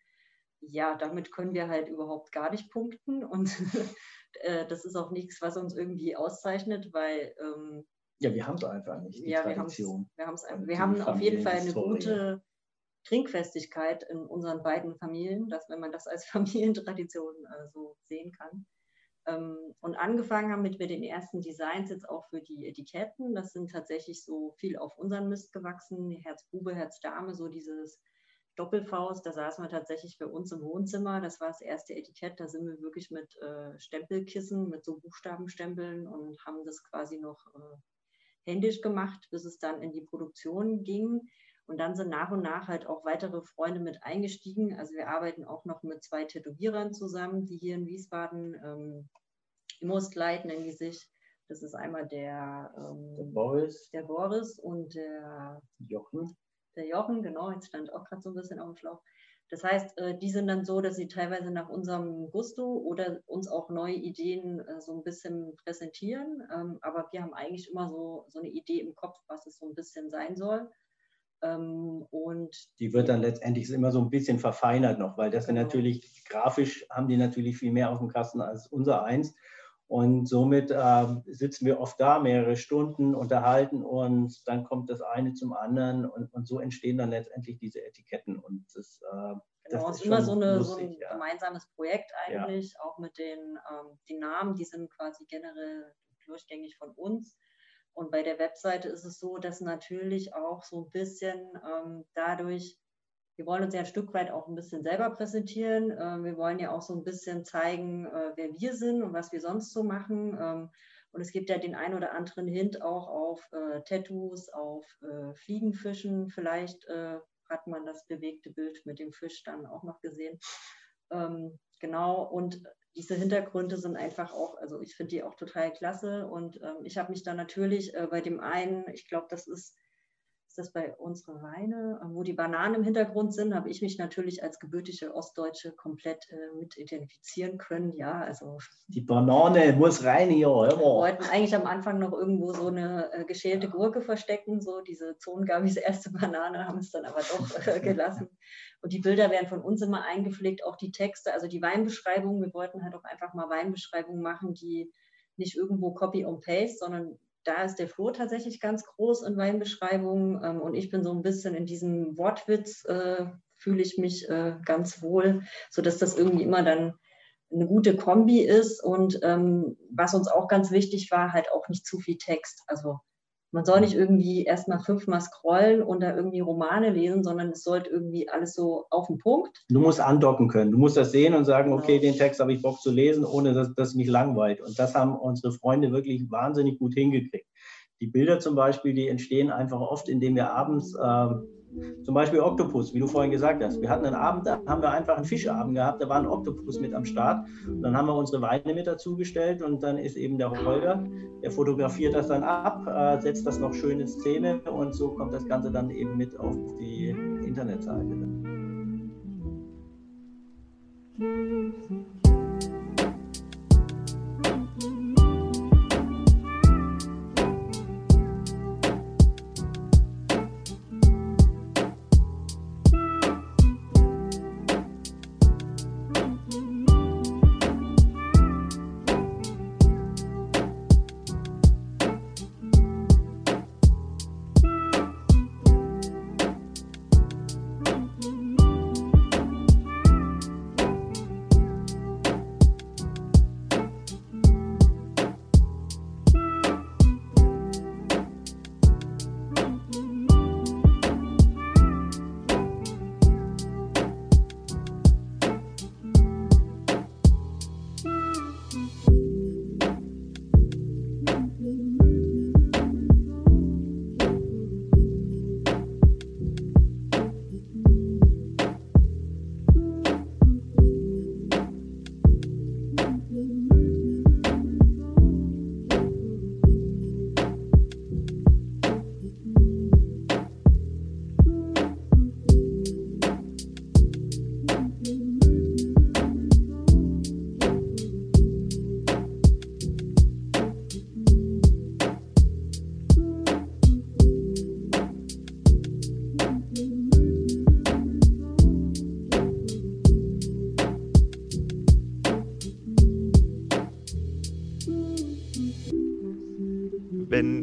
Ja, damit können wir halt überhaupt gar nicht punkten und äh, das ist auch nichts, was uns irgendwie auszeichnet, weil ähm, ja, wir haben es einfach nicht. Die ja, Tradition wir, wir, wir haben auf jeden Fall eine gute Trinkfestigkeit in unseren beiden Familien, dass wenn man das als Familientradition äh, so sehen kann. Ähm, und angefangen haben mit, mit den ersten Designs jetzt auch für die Etiketten. Das sind tatsächlich so viel auf unseren Mist gewachsen. Herz Bube, Herz Dame, so dieses Doppelfaust. Da saßen wir tatsächlich bei uns im Wohnzimmer. Das war das erste Etikett. Da sind wir wirklich mit äh, Stempelkissen, mit so Buchstabenstempeln und haben das quasi noch äh, händisch gemacht, bis es dann in die Produktion ging. Und dann sind nach und nach halt auch weitere Freunde mit eingestiegen. Also wir arbeiten auch noch mit zwei Tätowierern zusammen, die hier in Wiesbaden ähm, Immosgleit nennen die sich. Das ist einmal der, ähm, der, Boris. der Boris und der Jochen. Der Jochen, genau, jetzt stand auch gerade so ein bisschen auf dem Schlauch. Das heißt, äh, die sind dann so, dass sie teilweise nach unserem Gusto oder uns auch neue Ideen äh, so ein bisschen präsentieren. Ähm, aber wir haben eigentlich immer so, so eine Idee im Kopf, was es so ein bisschen sein soll. Ähm, und die wird dann letztendlich immer so ein bisschen verfeinert noch, weil das genau. natürlich grafisch haben die natürlich viel mehr auf dem Kasten als unser eins. Und somit äh, sitzen wir oft da mehrere Stunden, unterhalten uns, dann kommt das eine zum anderen und, und so entstehen dann letztendlich diese Etiketten. Und das, äh, genau, es ist immer so, eine, lustig, so ein ja. gemeinsames Projekt eigentlich, ja. auch mit den ähm, die Namen, die sind quasi generell durchgängig von uns. Und bei der Webseite ist es so, dass natürlich auch so ein bisschen ähm, dadurch, wir wollen uns ja ein Stück weit auch ein bisschen selber präsentieren. Ähm, wir wollen ja auch so ein bisschen zeigen, äh, wer wir sind und was wir sonst so machen. Ähm, und es gibt ja den ein oder anderen Hint auch auf äh, Tattoos, auf äh, Fliegenfischen. Vielleicht hat man das bewegte Bild mit dem Fisch dann auch noch gesehen. Ähm, genau. Und diese Hintergründe sind einfach auch, also ich finde die auch total klasse. Und ich habe mich da natürlich bei dem einen, ich glaube, das ist das bei unseren Weine, wo die Bananen im Hintergrund sind, habe ich mich natürlich als gebürtige Ostdeutsche komplett äh, mit identifizieren können. Ja, also die Banane muss rein hier. Wir wollten eigentlich am Anfang noch irgendwo so eine äh, geschälte Gurke verstecken, so diese Zongabis erste Banane, haben es dann aber doch äh, gelassen. Und die Bilder werden von uns immer eingepflegt, auch die Texte, also die Weinbeschreibungen. Wir wollten halt auch einfach mal Weinbeschreibungen machen, die nicht irgendwo Copy und Paste, sondern da ist der Flo tatsächlich ganz groß in Weinbeschreibungen ähm, und ich bin so ein bisschen in diesem Wortwitz, äh, fühle ich mich äh, ganz wohl, sodass das irgendwie immer dann eine gute Kombi ist und ähm, was uns auch ganz wichtig war, halt auch nicht zu viel Text. Also man soll nicht irgendwie erstmal fünfmal scrollen und da irgendwie Romane lesen, sondern es sollte irgendwie alles so auf den Punkt. Du musst andocken können. Du musst das sehen und sagen, genau. okay, den Text habe ich Bock zu lesen, ohne dass das mich langweilt. Und das haben unsere Freunde wirklich wahnsinnig gut hingekriegt. Die Bilder zum Beispiel, die entstehen einfach oft, indem wir abends äh, zum Beispiel Oktopus, wie du vorhin gesagt hast. Wir hatten einen Abend, da haben wir einfach einen Fischabend gehabt, da war ein Oktopus mit am Start. Und dann haben wir unsere Weine mit dazugestellt und dann ist eben der Holger, der fotografiert das dann ab, äh, setzt das noch schön in Szene und so kommt das Ganze dann eben mit auf die Internetseite.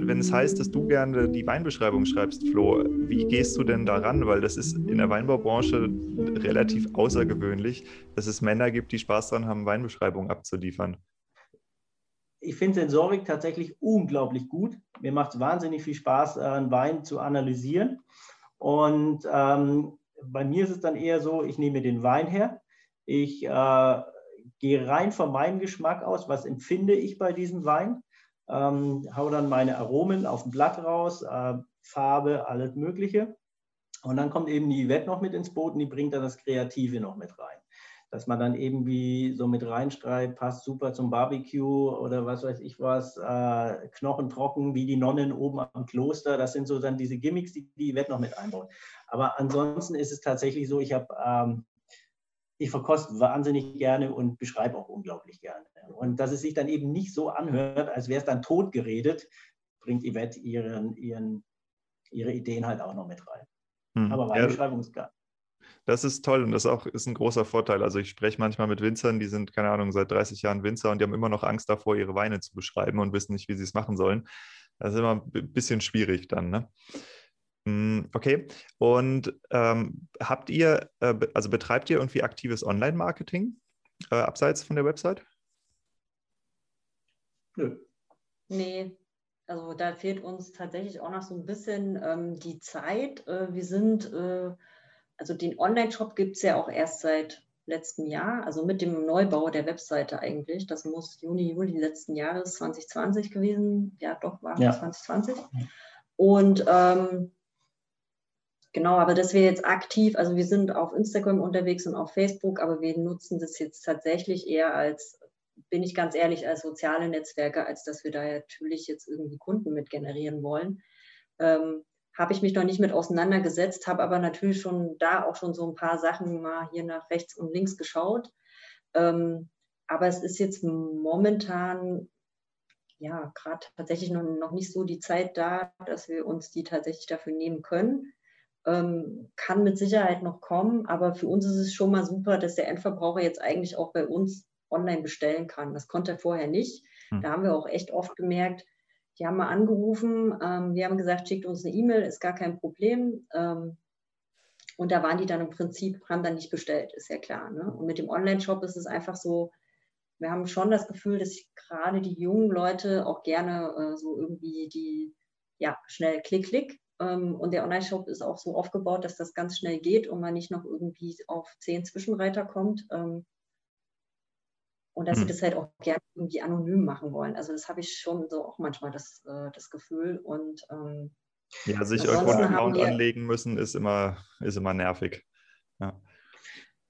Wenn es heißt, dass du gerne die Weinbeschreibung schreibst, Flo, wie gehst du denn daran? Weil das ist in der Weinbaubranche relativ außergewöhnlich, dass es Männer gibt, die Spaß daran haben, Weinbeschreibungen abzuliefern. Ich finde Sensorik tatsächlich unglaublich gut. Mir macht es wahnsinnig viel Spaß, einen Wein zu analysieren. Und ähm, bei mir ist es dann eher so, ich nehme den Wein her, ich äh, gehe rein von meinem Geschmack aus, was empfinde ich bei diesem Wein ähm, hau dann meine Aromen auf dem Blatt raus, äh, Farbe, alles Mögliche. Und dann kommt eben die Yvette noch mit ins Boot und die bringt dann das Kreative noch mit rein. Dass man dann irgendwie so mit reinstreibt, passt super zum Barbecue oder was weiß ich was, äh, Knochen trocken wie die Nonnen oben am Kloster. Das sind so dann diese Gimmicks, die die Yvette noch mit einbaut. Aber ansonsten ist es tatsächlich so, ich habe ähm, ich verkoste wahnsinnig gerne und beschreibe auch unglaublich gerne. Und dass es sich dann eben nicht so anhört, als wäre es dann tot geredet, bringt Yvette ihren, ihren, ihre Ideen halt auch noch mit rein. Hm. Aber Weinbeschreibung ja, ist geil. Das ist toll und das auch, ist ein großer Vorteil. Also ich spreche manchmal mit Winzern, die sind, keine Ahnung, seit 30 Jahren Winzer und die haben immer noch Angst davor, ihre Weine zu beschreiben und wissen nicht, wie sie es machen sollen. Das ist immer ein bisschen schwierig dann. Ne? Hm, okay. Und ähm, habt ihr, äh, also betreibt ihr irgendwie aktives Online-Marketing äh, abseits von der Website? Nö. Nee, also da fehlt uns tatsächlich auch noch so ein bisschen ähm, die Zeit. Äh, wir sind, äh, also den Online-Shop gibt es ja auch erst seit letztem Jahr, also mit dem Neubau der Webseite eigentlich. Das muss Juni, Juli letzten Jahres 2020 gewesen. Ja, doch, war ja. 2020. Und ähm, genau, aber dass wir jetzt aktiv, also wir sind auf Instagram unterwegs und auf Facebook, aber wir nutzen das jetzt tatsächlich eher als bin ich ganz ehrlich, als soziale Netzwerke, als dass wir da natürlich jetzt irgendwie Kunden mit generieren wollen. Ähm, habe ich mich noch nicht mit auseinandergesetzt, habe aber natürlich schon da auch schon so ein paar Sachen mal hier nach rechts und links geschaut. Ähm, aber es ist jetzt momentan ja gerade tatsächlich noch, noch nicht so die Zeit da, dass wir uns die tatsächlich dafür nehmen können. Ähm, kann mit Sicherheit noch kommen, aber für uns ist es schon mal super, dass der Endverbraucher jetzt eigentlich auch bei uns online bestellen kann. Das konnte er vorher nicht. Hm. Da haben wir auch echt oft gemerkt, die haben mal angerufen, ähm, wir haben gesagt, schickt uns eine E-Mail, ist gar kein Problem. Ähm, und da waren die dann im Prinzip, haben dann nicht bestellt, ist ja klar. Ne? Und mit dem Online-Shop ist es einfach so, wir haben schon das Gefühl, dass gerade die jungen Leute auch gerne äh, so irgendwie die, ja, schnell klick, klick. Ähm, und der Online-Shop ist auch so aufgebaut, dass das ganz schnell geht und man nicht noch irgendwie auf zehn Zwischenreiter kommt. Ähm, und dass hm. sie das halt auch gerne irgendwie anonym machen wollen. Also das habe ich schon so auch manchmal das, äh, das Gefühl. Und ähm, ja, sich irgendwo einen Account anlegen müssen, ist immer, ist immer nervig. Ja.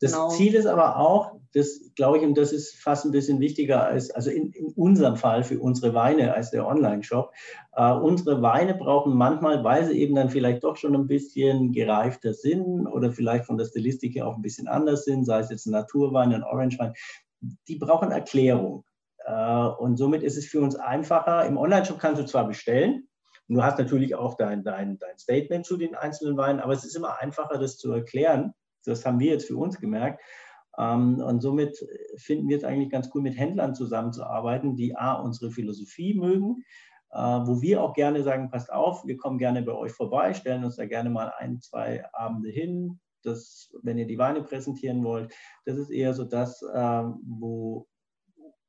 Das genau. Ziel ist aber auch, das glaube ich, und das ist fast ein bisschen wichtiger als, also in, in unserem Fall für unsere Weine als der Online-Shop. Äh, unsere Weine brauchen manchmal, weil sie eben dann vielleicht doch schon ein bisschen gereifter sind oder vielleicht von der Stilistik her auch ein bisschen anders sind, sei es jetzt ein Naturwein, ein Orangewein, die brauchen Erklärung. Äh, und somit ist es für uns einfacher. Im Online-Shop kannst du zwar bestellen, und du hast natürlich auch dein, dein, dein Statement zu den einzelnen Weinen, aber es ist immer einfacher, das zu erklären. Das haben wir jetzt für uns gemerkt. Ähm, und somit finden wir es eigentlich ganz cool, mit Händlern zusammenzuarbeiten, die A, unsere Philosophie mögen, äh, wo wir auch gerne sagen, passt auf, wir kommen gerne bei euch vorbei, stellen uns da gerne mal ein, zwei Abende hin, das, wenn ihr die Weine präsentieren wollt, das ist eher so das, äh, wo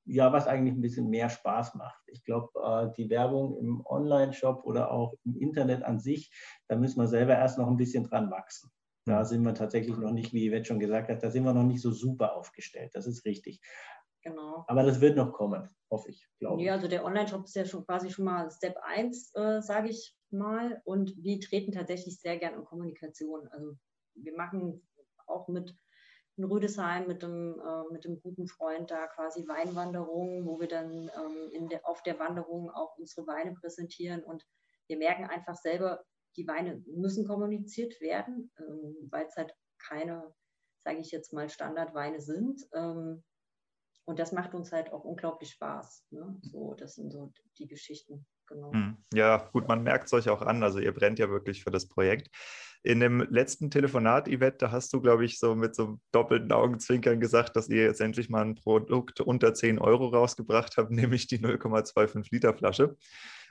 ja, was eigentlich ein bisschen mehr Spaß macht. Ich glaube, äh, die Werbung im Online-Shop oder auch im Internet an sich, da müssen wir selber erst noch ein bisschen dran wachsen. Da sind wir tatsächlich noch nicht, wie Yvette schon gesagt hat, da sind wir noch nicht so super aufgestellt. Das ist richtig. Genau. Aber das wird noch kommen, hoffe ich, glaube Ja, also der Online-Shop ist ja schon quasi schon mal Step 1, äh, sage ich mal. Und wir treten tatsächlich sehr gern in Kommunikation. Also wir machen auch mit in Rüdesheim mit dem, äh, mit dem guten Freund da quasi Weinwanderungen, wo wir dann ähm, in der, auf der Wanderung auch unsere Weine präsentieren. Und wir merken einfach selber, die Weine müssen kommuniziert werden, ähm, weil es halt keine, sage ich jetzt mal, Standardweine sind. Ähm, und das macht uns halt auch unglaublich Spaß. Ne? So, das sind so die Geschichten. Genau. Hm. Ja, gut, man merkt es euch auch an. Also ihr brennt ja wirklich für das Projekt. In dem letzten Telefonat, Yvette, da hast du, glaube ich, so mit so doppelten Augenzwinkern gesagt, dass ihr jetzt endlich mal ein Produkt unter 10 Euro rausgebracht habt, nämlich die 0,25 Liter Flasche.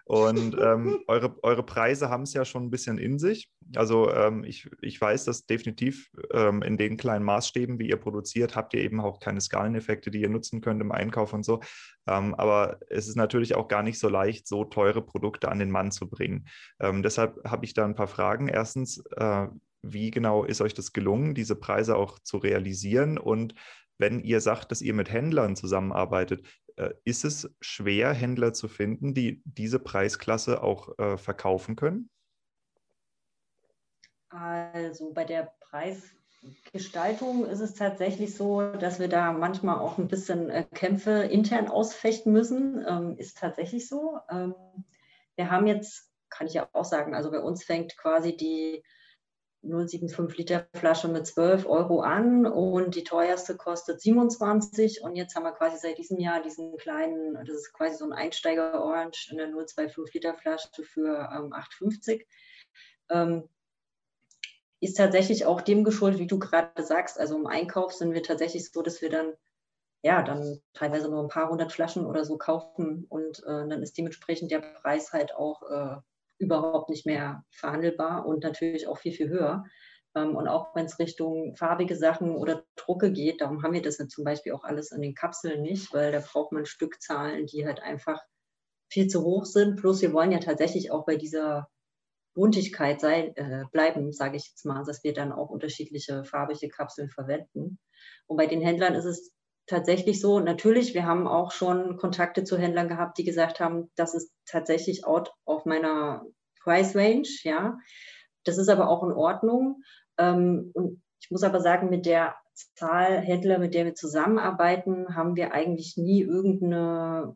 Und ähm, eure, eure Preise haben es ja schon ein bisschen in sich. Also ähm, ich, ich weiß, dass definitiv ähm, in den kleinen Maßstäben, wie ihr produziert, habt ihr eben auch keine Skaleneffekte, die ihr nutzen könnt im Einkauf und so. Ähm, aber es ist natürlich auch gar nicht so leicht, so teure Produkte an den Mann zu bringen. Ähm, deshalb habe ich da ein paar Fragen. Erstens, äh, wie genau ist euch das gelungen, diese Preise auch zu realisieren? Und wenn ihr sagt, dass ihr mit Händlern zusammenarbeitet, ist es schwer, Händler zu finden, die diese Preisklasse auch äh, verkaufen können? Also bei der Preisgestaltung ist es tatsächlich so, dass wir da manchmal auch ein bisschen äh, Kämpfe intern ausfechten müssen. Ähm, ist tatsächlich so. Ähm, wir haben jetzt, kann ich ja auch sagen, also bei uns fängt quasi die 0,75 Liter Flasche mit 12 Euro an und die teuerste kostet 27 und jetzt haben wir quasi seit diesem Jahr diesen kleinen, das ist quasi so ein Einsteiger Orange in der 0,25 Liter Flasche für ähm, 8,50. Ähm, ist tatsächlich auch dem geschuldet, wie du gerade sagst. Also im Einkauf sind wir tatsächlich so, dass wir dann ja dann teilweise nur ein paar hundert Flaschen oder so kaufen und äh, dann ist dementsprechend der Preis halt auch äh, überhaupt nicht mehr verhandelbar und natürlich auch viel, viel höher. Ähm, und auch wenn es Richtung farbige Sachen oder Drucke geht, darum haben wir das zum Beispiel auch alles in den Kapseln nicht, weil da braucht man Stückzahlen, die halt einfach viel zu hoch sind. Plus wir wollen ja tatsächlich auch bei dieser Buntigkeit sein, äh, bleiben, sage ich jetzt mal, dass wir dann auch unterschiedliche farbige Kapseln verwenden. Und bei den Händlern ist es tatsächlich so, natürlich, wir haben auch schon Kontakte zu Händlern gehabt, die gesagt haben, das ist tatsächlich out auf meiner Price Range, ja. Das ist aber auch in Ordnung. Ähm, und ich muss aber sagen, mit der Zahl Händler, mit der wir zusammenarbeiten, haben wir eigentlich nie irgendeine,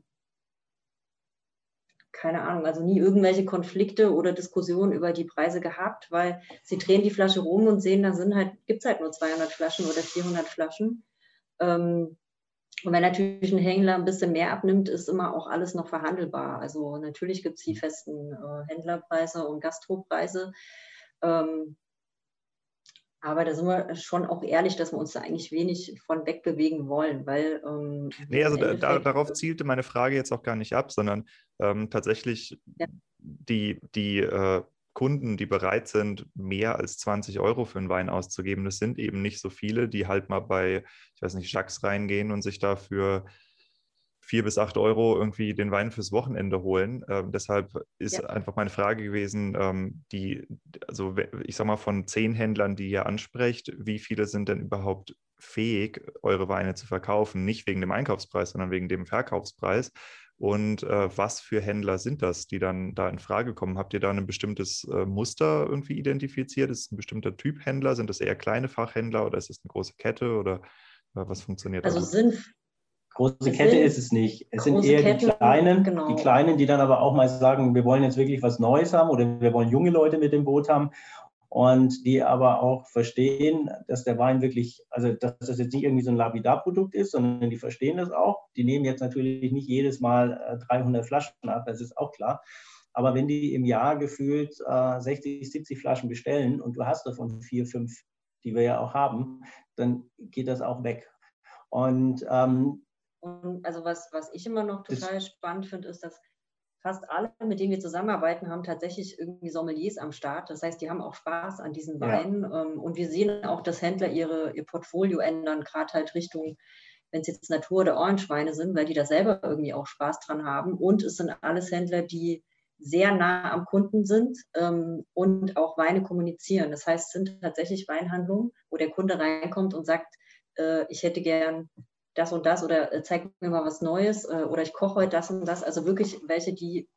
keine Ahnung, also nie irgendwelche Konflikte oder Diskussionen über die Preise gehabt, weil sie drehen die Flasche rum und sehen, da sind halt, gibt es halt nur 200 Flaschen oder 400 Flaschen. Ähm, und wenn natürlich ein Händler ein bisschen mehr abnimmt, ist immer auch alles noch verhandelbar. Also natürlich gibt es die festen äh, Händlerpreise und Gastropreise. Ähm, aber da sind wir schon auch ehrlich, dass wir uns da eigentlich wenig von wegbewegen wollen, weil. Ähm, nee, also da, da, darauf zielte meine Frage jetzt auch gar nicht ab, sondern ähm, tatsächlich ja. die, die äh, Kunden, die bereit sind, mehr als 20 Euro für einen Wein auszugeben. Das sind eben nicht so viele, die halt mal bei, ich weiß nicht, Jacques reingehen und sich dafür vier bis acht Euro irgendwie den Wein fürs Wochenende holen. Ähm, deshalb ist ja. einfach meine Frage gewesen, ähm, die, also ich sag mal, von zehn Händlern, die ihr ansprecht, wie viele sind denn überhaupt fähig, eure Weine zu verkaufen? Nicht wegen dem Einkaufspreis, sondern wegen dem Verkaufspreis. Und äh, was für Händler sind das, die dann da in Frage kommen? Habt ihr da ein bestimmtes äh, Muster irgendwie identifiziert? Ist es ein bestimmter Typ Händler? Sind das eher kleine Fachhändler oder ist es eine große Kette oder äh, was funktioniert also da? Also sind Große Kette ist es nicht. Es sind eher Ketten, die Kleinen, genau. die Kleinen, die dann aber auch mal sagen, wir wollen jetzt wirklich was Neues haben oder wir wollen junge Leute mit dem Boot haben und die aber auch verstehen, dass der Wein wirklich, also dass das jetzt nicht irgendwie so ein Lapidar-Produkt ist, sondern die verstehen das auch. Die nehmen jetzt natürlich nicht jedes Mal 300 äh, Flaschen ab, das ist auch klar. Aber wenn die im Jahr gefühlt äh, 60, 70 Flaschen bestellen und du hast davon vier, fünf, die wir ja auch haben, dann geht das auch weg. Und, ähm, und also was, was ich immer noch total spannend finde, ist, dass fast alle, mit denen wir zusammenarbeiten, haben tatsächlich irgendwie Sommeliers am Start. Das heißt, die haben auch Spaß an diesen Weinen. Ja. Ähm, und wir sehen auch, dass Händler ihre, ihr Portfolio ändern, gerade halt Richtung, wenn es jetzt Natur- oder Orangeweine sind, weil die da selber irgendwie auch Spaß dran haben. Und es sind alles Händler, die sehr nah am Kunden sind ähm, und auch Weine kommunizieren. Das heißt, es sind tatsächlich Weinhandlungen, wo der Kunde reinkommt und sagt, äh, ich hätte gern das und das oder äh, zeig mir mal was Neues äh, oder ich koche heute das und das. Also wirklich welche, die,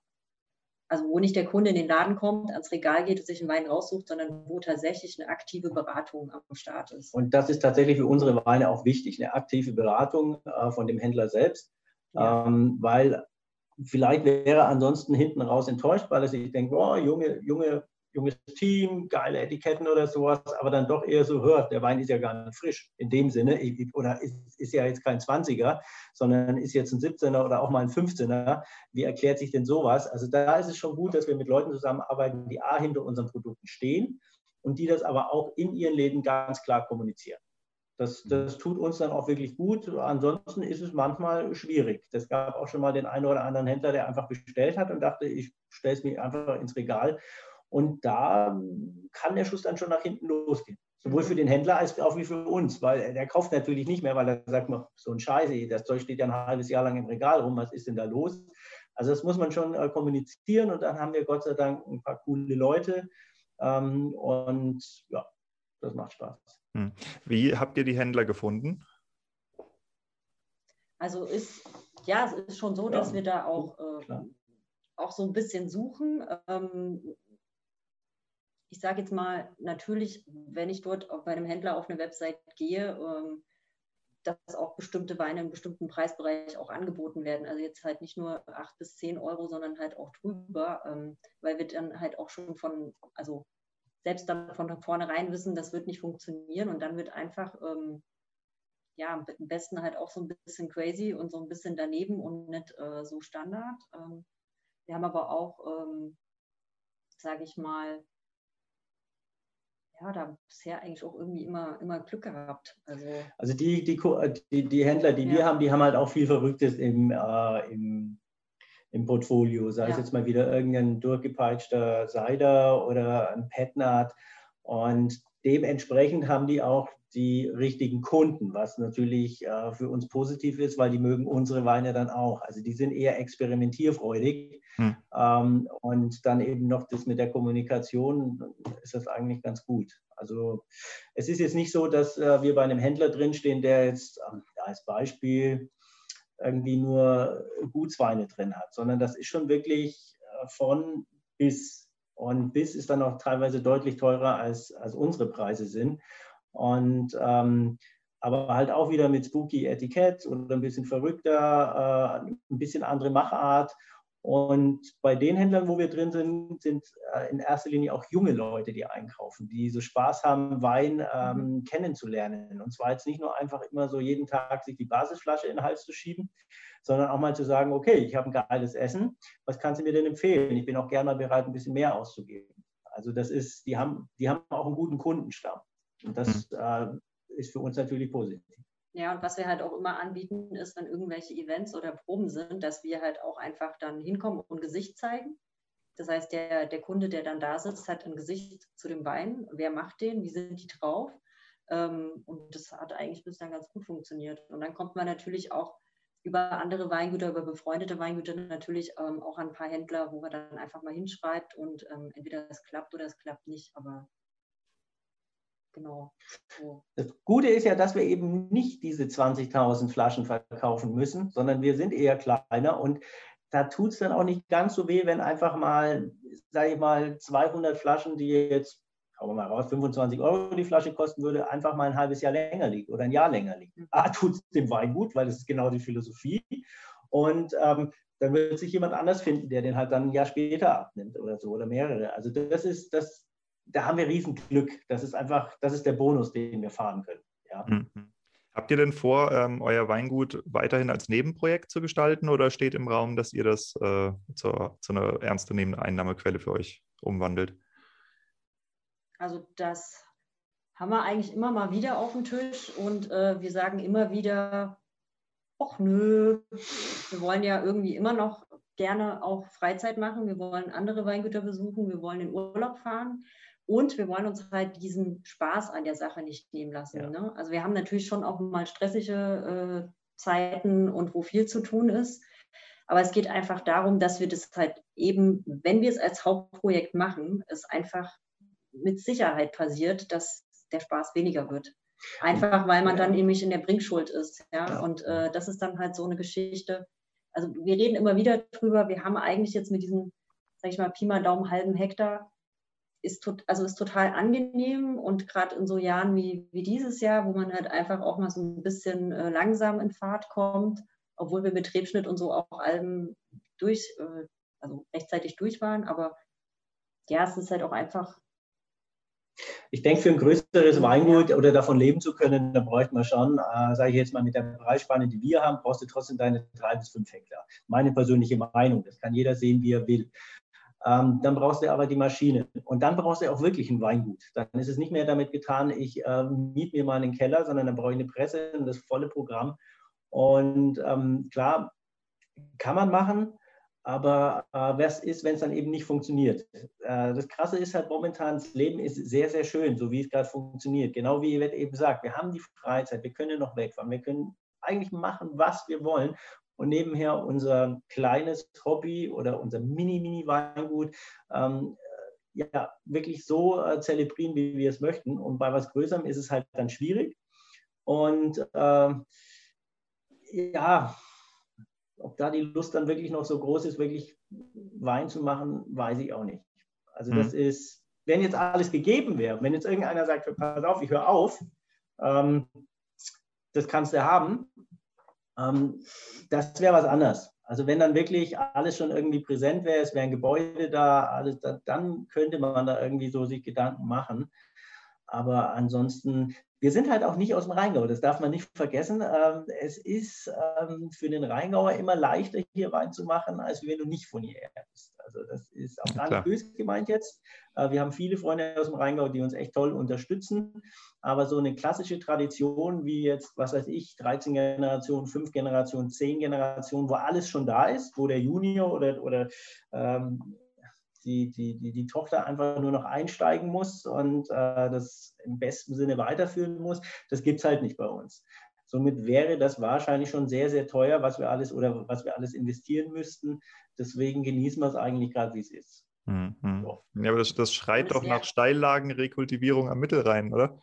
also wo nicht der Kunde in den Laden kommt, ans Regal geht und sich einen Wein raussucht, sondern wo tatsächlich eine aktive Beratung am Start ist. Und das ist tatsächlich für unsere Weine auch wichtig, eine aktive Beratung äh, von dem Händler selbst, ja. ähm, weil vielleicht wäre ansonsten hinten raus enttäuscht, weil er sich denkt, oh, junge, junge junges Team, geile Etiketten oder sowas, aber dann doch eher so hört, der Wein ist ja gar nicht frisch in dem Sinne oder ist, ist ja jetzt kein 20er, sondern ist jetzt ein 17er oder auch mal ein 15er. Wie erklärt sich denn sowas? Also da ist es schon gut, dass wir mit Leuten zusammenarbeiten, die A hinter unseren Produkten stehen und die das aber auch in ihren Läden ganz klar kommunizieren. Das, das, tut uns dann auch wirklich gut. Ansonsten ist es manchmal schwierig. Es gab auch schon mal den einen oder anderen Händler, der einfach bestellt hat und dachte, ich stelle es mir einfach ins Regal und da kann der Schuss dann schon nach hinten losgehen. Sowohl für den Händler als auch wie für uns, weil der kauft natürlich nicht mehr, weil er sagt, so ein Scheiße, das Zeug steht ja ein halbes Jahr lang im Regal rum, was ist denn da los? Also das muss man schon äh, kommunizieren und dann haben wir Gott sei Dank ein paar coole Leute ähm, und ja, das macht Spaß. Hm. Wie habt ihr die Händler gefunden? Also ist, ja, es ist schon so, dass ja, wir da auch, äh, auch so ein bisschen suchen. Ähm, ich sage jetzt mal, natürlich, wenn ich dort bei einem Händler auf eine Website gehe, ähm, dass auch bestimmte Weine im bestimmten Preisbereich auch angeboten werden. Also jetzt halt nicht nur 8 bis 10 Euro, sondern halt auch drüber, ähm, weil wir dann halt auch schon von, also selbst dann von vornherein wissen, das wird nicht funktionieren und dann wird einfach, ähm, ja, am besten halt auch so ein bisschen crazy und so ein bisschen daneben und nicht äh, so Standard. Ähm, wir haben aber auch, ähm, sage ich mal, ja, da bisher eigentlich auch irgendwie immer, immer Glück gehabt. Also, also die, die, die, die Händler, die ja. wir haben, die haben halt auch viel Verrücktes im, äh, im, im Portfolio. Sei ja. es jetzt mal wieder irgendein durchgepeitschter Seider oder ein Petnat. Und dementsprechend haben die auch die richtigen Kunden, was natürlich äh, für uns positiv ist, weil die mögen unsere Weine dann auch. Also die sind eher experimentierfreudig. Hm. Ähm, und dann eben noch das mit der Kommunikation ist das eigentlich ganz gut. Also es ist jetzt nicht so, dass äh, wir bei einem Händler drinstehen, der jetzt äh, als Beispiel irgendwie nur Gutsweine drin hat, sondern das ist schon wirklich äh, von bis. Und bis ist dann auch teilweise deutlich teurer, als, als unsere Preise sind. Und ähm, aber halt auch wieder mit spooky Etikett oder ein bisschen verrückter, äh, ein bisschen andere Machart. Und bei den Händlern, wo wir drin sind, sind äh, in erster Linie auch junge Leute, die einkaufen, die so Spaß haben, Wein ähm, mhm. kennenzulernen. Und zwar jetzt nicht nur einfach immer so jeden Tag sich die Basisflasche in den Hals zu schieben, sondern auch mal zu sagen, okay, ich habe ein geiles Essen, was kannst du mir denn empfehlen? Ich bin auch gerne mal bereit, ein bisschen mehr auszugeben. Also das ist, die haben, die haben auch einen guten Kundenstamm. Und das mhm. äh, ist für uns natürlich positiv. Ja, und was wir halt auch immer anbieten, ist, wenn irgendwelche Events oder Proben sind, dass wir halt auch einfach dann hinkommen und Gesicht zeigen. Das heißt, der, der Kunde, der dann da sitzt, hat ein Gesicht zu dem Wein. Wer macht den? Wie sind die drauf? Ähm, und das hat eigentlich bislang ganz gut funktioniert. Und dann kommt man natürlich auch über andere Weingüter, über befreundete Weingüter natürlich ähm, auch an ein paar Händler, wo man dann einfach mal hinschreibt und ähm, entweder es klappt oder es klappt nicht. Aber Genau. So. Das Gute ist ja, dass wir eben nicht diese 20.000 Flaschen verkaufen müssen, sondern wir sind eher kleiner und da tut es dann auch nicht ganz so weh, wenn einfach mal, sage ich mal, 200 Flaschen, die jetzt, wir mal raus, 25 Euro die Flasche kosten würde, einfach mal ein halbes Jahr länger liegt oder ein Jahr länger liegt. Mhm. A, tut es dem Wein gut, weil das ist genau die Philosophie. Und ähm, dann wird sich jemand anders finden, der den halt dann ein Jahr später abnimmt oder so oder mehrere. Also das ist, das, da haben wir Riesenglück. Das ist einfach, das ist der Bonus, den wir fahren können. Ja. Mhm. Habt ihr denn vor, ähm, euer Weingut weiterhin als Nebenprojekt zu gestalten oder steht im Raum, dass ihr das äh, zur, zu einer ernstzunehmenden Einnahmequelle für euch umwandelt? Also das haben wir eigentlich immer mal wieder auf dem Tisch und äh, wir sagen immer wieder, ach nö, wir wollen ja irgendwie immer noch gerne auch Freizeit machen, wir wollen andere Weingüter besuchen, wir wollen in Urlaub fahren. Und wir wollen uns halt diesen Spaß an der Sache nicht nehmen lassen. Ja. Ne? Also wir haben natürlich schon auch mal stressige äh, Zeiten und wo viel zu tun ist. Aber es geht einfach darum, dass wir das halt eben, wenn wir es als Hauptprojekt machen, es einfach mit Sicherheit passiert, dass der Spaß weniger wird. Einfach weil man dann nämlich in der Bringschuld ist. Ja? Und äh, das ist dann halt so eine Geschichte. Also wir reden immer wieder drüber, wir haben eigentlich jetzt mit diesem, sag ich mal, Pi mal Daumen halben Hektar ist, tot, also ist total angenehm und gerade in so Jahren wie, wie dieses Jahr, wo man halt einfach auch mal so ein bisschen äh, langsam in Fahrt kommt, obwohl wir mit Rebschnitt und so auch allem durch, äh, also rechtzeitig durch waren, aber ja, es ist halt auch einfach. Ich denke, für ein größeres Weingut oder davon leben zu können, da bräuchte man schon, äh, sage ich jetzt mal, mit der Preisspanne, die wir haben, brauchst du trotzdem deine drei bis fünf Hektar. Meine persönliche Meinung, das kann jeder sehen, wie er will. Ähm, dann brauchst du aber die Maschine. Und dann brauchst du auch wirklich ein Weingut. Dann ist es nicht mehr damit getan, ich äh, miete mir mal einen Keller, sondern dann brauche ich eine Presse und das volle Programm. Und ähm, klar, kann man machen, aber äh, was ist, wenn es dann eben nicht funktioniert? Äh, das Krasse ist halt momentan, das Leben ist sehr, sehr schön, so wie es gerade funktioniert. Genau wie Yvette eben sagt, wir haben die Freizeit, wir können noch wegfahren, wir können eigentlich machen, was wir wollen und nebenher unser kleines Hobby oder unser Mini-Mini-Weingut ähm, ja, wirklich so äh, zelebrieren, wie wir es möchten. Und bei was Größerem ist es halt dann schwierig. Und äh, ja, ob da die Lust dann wirklich noch so groß ist, wirklich Wein zu machen, weiß ich auch nicht. Also das mhm. ist, wenn jetzt alles gegeben wäre, wenn jetzt irgendeiner sagt, pass auf, ich höre auf, ähm, das kannst du haben, ähm, das wäre was anderes. Also wenn dann wirklich alles schon irgendwie präsent wäre, es wäre ein Gebäude da, alles, da, dann könnte man da irgendwie so sich Gedanken machen. Aber ansonsten, wir sind halt auch nicht aus dem Rheingau, das darf man nicht vergessen. Ähm, es ist ähm, für den Rheingauer immer leichter, hier Wein zu machen, als wenn du nicht von hierher bist. Also das ist auch gar nicht böse gemeint jetzt. Äh, wir haben viele Freunde aus dem Rheingau, die uns echt toll unterstützen. Aber so eine klassische Tradition wie jetzt, was weiß ich, 13 Generationen, 5 Generationen, 10 Generationen, wo alles schon da ist, wo der Junior oder, oder ähm, die, die, die, die Tochter einfach nur noch einsteigen muss und äh, das im besten Sinne weiterführen muss. Das gibt es halt nicht bei uns. Somit wäre das wahrscheinlich schon sehr, sehr teuer, was wir alles oder was wir alles investieren müssten. Deswegen genießen wir es eigentlich gerade, wie es ist. Mhm. So. Ja, aber das, das schreit das doch nach Steillagenrekultivierung am Mittelrhein, oder?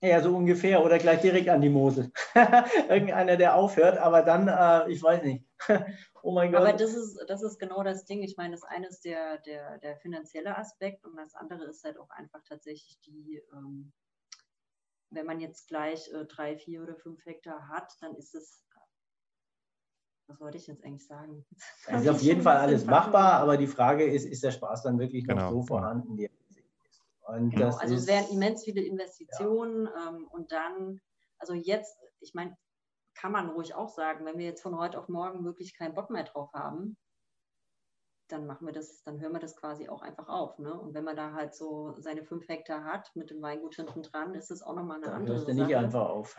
Ja, so ungefähr. Oder gleich direkt an die Mosel. Irgendeiner, der aufhört, aber dann, äh, ich weiß nicht. oh mein Gott. Aber das ist, das ist genau das Ding. Ich meine, das eine ist der, der, der finanzielle Aspekt und das andere ist halt auch einfach tatsächlich die, ähm, wenn man jetzt gleich äh, drei, vier oder fünf Hektar hat, dann ist es was wollte ich jetzt eigentlich sagen? Es ist auf jeden Fall alles machbar, aber die Frage ist, ist der Spaß dann wirklich genau. noch so vorhanden, genau, also es wären immens viele Investitionen ja. ähm, und dann, also jetzt, ich meine, kann man ruhig auch sagen, wenn wir jetzt von heute auf morgen wirklich keinen Bock mehr drauf haben, dann machen wir das, dann hören wir das quasi auch einfach auf. Ne? Und wenn man da halt so seine fünf Hektar hat mit dem Weingut hinten dran, ist es auch nochmal eine dann andere Sache. nicht einfach auf.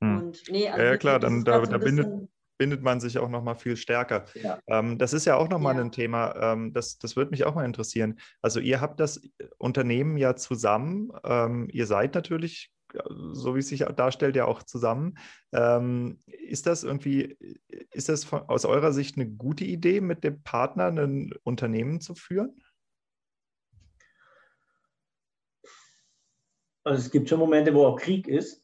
Hm. Und, nee, also ja, klar, dann da, da bindet, bindet man sich auch noch mal viel stärker. Ja. Ähm, das ist ja auch noch mal ja. ein Thema, ähm, das, das würde mich auch mal interessieren. Also ihr habt das Unternehmen ja zusammen, ähm, ihr seid natürlich, so wie es sich darstellt, ja auch zusammen. Ähm, ist das irgendwie, ist das von, aus eurer Sicht eine gute Idee, mit dem Partner ein Unternehmen zu führen? Also es gibt schon Momente, wo auch Krieg ist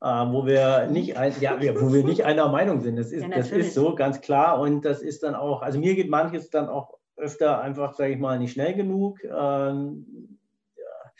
äh, wo wir nicht ein, ja, wo wir nicht einer Meinung sind. Das ist, ja, das ist so ganz klar und das ist dann auch, also mir geht manches dann auch öfter einfach, sage ich mal, nicht schnell genug. Ähm, ja,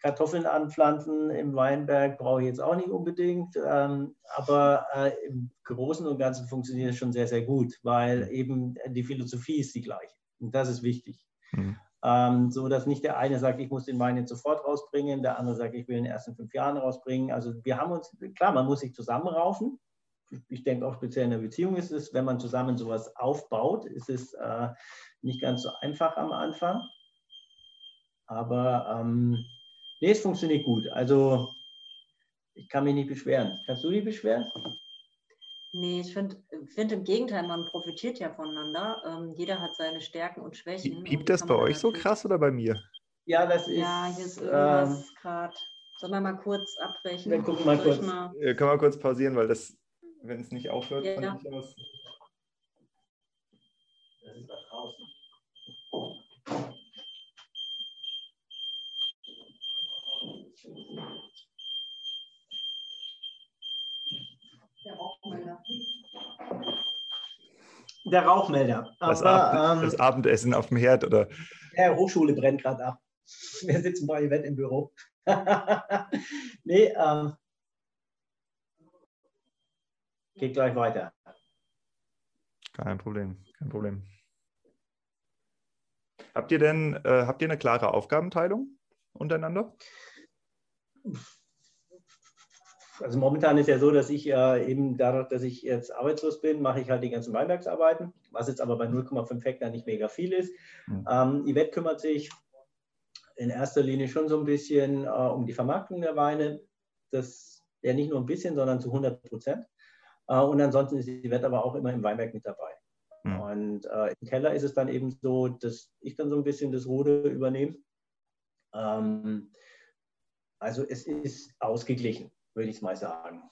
Kartoffeln anpflanzen im Weinberg brauche ich jetzt auch nicht unbedingt, ähm, aber äh, im Großen und Ganzen funktioniert es schon sehr, sehr gut, weil eben die Philosophie ist die gleiche und das ist wichtig. Mhm ähm, so dass nicht der eine sagt, ich muss den Wein jetzt sofort rausbringen, der andere sagt, ich will ihn erst in fünf Jahren rausbringen. Also wir haben uns, klar, man muss sich zusammenraufen. Ich denke auch speziell in der Beziehung ist es, wenn man zusammen sowas aufbaut, ist es äh, nicht ganz so einfach am Anfang. Aber ähm, nee, es funktioniert gut. Also ich kann mich nicht beschweren. Kannst du dich beschweren? Nee, ich finde find im Gegenteil, man profitiert ja voneinander. Ähm, jeder hat seine Stärken und Schwächen. Piept das bei euch so krass oder bei mir? Ja, das ist. Ja, hier ist irgendwas ähm, gerade. Sollen wir mal kurz abbrechen? Wir gucken mal kurz. Mal... Ja, können wir kurz pausieren, weil das, wenn es nicht aufhört, ja, ja. aus. Das ist da draußen. Der Der Rauchmelder. Aber, das, ähm, das, Abendessen auf dem Herd, oder? Ja, Hochschule brennt gerade ab. Wir sitzen bei Event im Büro. nee, ähm, geht gleich weiter. Kein Problem, kein Problem. Habt ihr denn, äh, habt ihr eine klare Aufgabenteilung untereinander? Also momentan ist ja so, dass ich äh, eben dadurch, dass ich jetzt arbeitslos bin, mache ich halt die ganzen Weinbergsarbeiten, was jetzt aber bei 0,5 Hektar nicht mega viel ist. Mhm. Ähm, Yvette kümmert sich in erster Linie schon so ein bisschen äh, um die Vermarktung der Weine. Das ja nicht nur ein bisschen, sondern zu 100 Prozent. Äh, und ansonsten ist Yvette aber auch immer im Weinberg mit dabei. Mhm. Und äh, im Keller ist es dann eben so, dass ich dann so ein bisschen das Ruder übernehme. Ähm, also es ist ausgeglichen würde ich es mal sagen.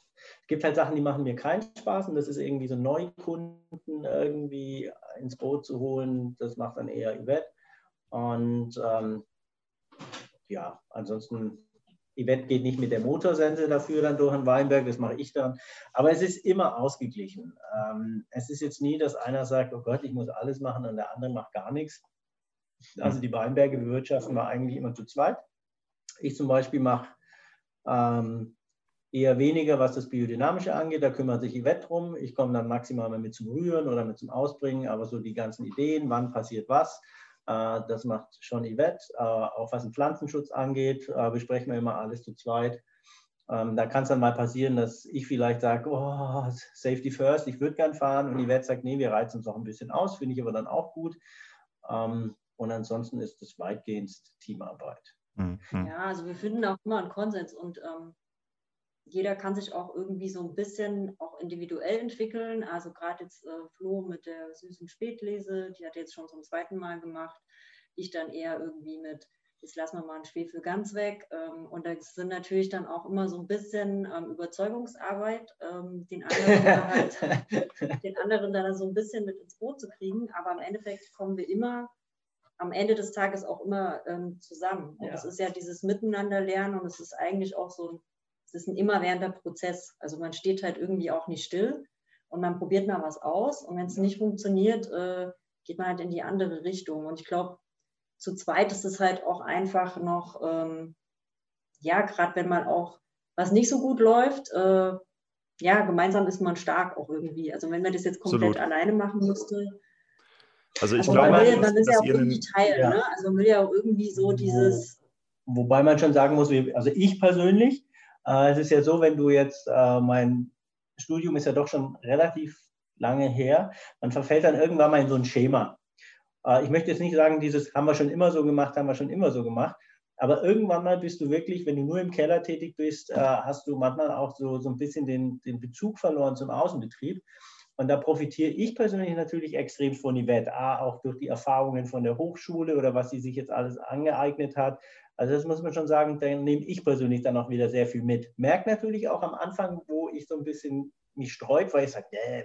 Es gibt halt Sachen, die machen mir keinen Spaß und das ist irgendwie so Neukunden irgendwie ins Boot zu holen. Das macht dann eher Yvette. Und ähm, ja, ansonsten, Yvette geht nicht mit der Motorsense dafür dann durch den Weinberg, das mache ich dann. Aber es ist immer ausgeglichen. Ähm, es ist jetzt nie, dass einer sagt, oh Gott, ich muss alles machen und der andere macht gar nichts. Also die Weinberge bewirtschaften wir eigentlich immer zu zweit. Ich zum Beispiel mache ähm, eher weniger, was das Biodynamische angeht. Da kümmert sich Yvette drum. Ich komme dann maximal mal mit zum Rühren oder mit zum Ausbringen, aber so die ganzen Ideen, wann passiert was, Äh, das macht schon Yvette. Äh, auch was den Pflanzenschutz angeht, äh, besprechen wir immer alles zu zweit. Ähm, da kann es dann mal passieren, dass ich vielleicht sage, oh, Safety First, ich würde gern fahren. Und Yvette sagt, nee, wir reizen uns auch ein bisschen aus, finde ich aber dann auch gut. Ähm, und ansonsten ist das weitgehend Teamarbeit. Mhm. Ja, also wir finden auch immer einen Konsens und ähm, jeder kann sich auch irgendwie so ein bisschen auch individuell entwickeln. Also gerade jetzt äh, Flo mit der süßen Spätlese, die hat jetzt schon zum zweiten Mal gemacht. Ich dann eher irgendwie mit, jetzt lassen wir mal einen Schwefel ganz weg. Ähm, und das sind natürlich dann auch immer so ein bisschen ähm, Überzeugungsarbeit, ähm, den, anderen halt, den anderen dann so ein bisschen mit ins Boot zu kriegen. Aber im Endeffekt kommen wir immer am Ende des Tages auch immer ähm, zusammen. Und es ist ja dieses Miteinander lernen und es ist eigentlich auch so ein es ist ein immerwährender Prozess. Also man steht halt irgendwie auch nicht still und man probiert mal was aus. Und wenn es nicht funktioniert, äh, geht man halt in die andere Richtung. Und ich glaube, zu zweit ist es halt auch einfach noch, ähm, ja, gerade wenn man auch was nicht so gut läuft, äh, ja, gemeinsam ist man stark auch irgendwie. Also wenn man das jetzt komplett Absolut. alleine machen müsste. Also ich glaube, man, will, man ist ja auch irgendwie Teil, ja. ne? Also man will ja auch irgendwie so dieses. Wobei man schon sagen muss, also ich persönlich, es ist ja so, wenn du jetzt, äh, mein Studium ist ja doch schon relativ lange her, man verfällt dann irgendwann mal in so ein Schema. Äh, ich möchte jetzt nicht sagen, dieses haben wir schon immer so gemacht, haben wir schon immer so gemacht, aber irgendwann mal bist du wirklich, wenn du nur im Keller tätig bist, hast du manchmal auch so, so ein bisschen den, den Bezug verloren zum Außenbetrieb. Und da profitiere ich persönlich natürlich extrem von Yvette, A, auch durch die Erfahrungen von der Hochschule oder was sie sich jetzt alles angeeignet hat, also das muss man schon sagen, da nehme ich persönlich dann auch wieder sehr viel mit. Merkt natürlich auch am Anfang, wo ich so ein bisschen mich streut, weil ich sage, nee,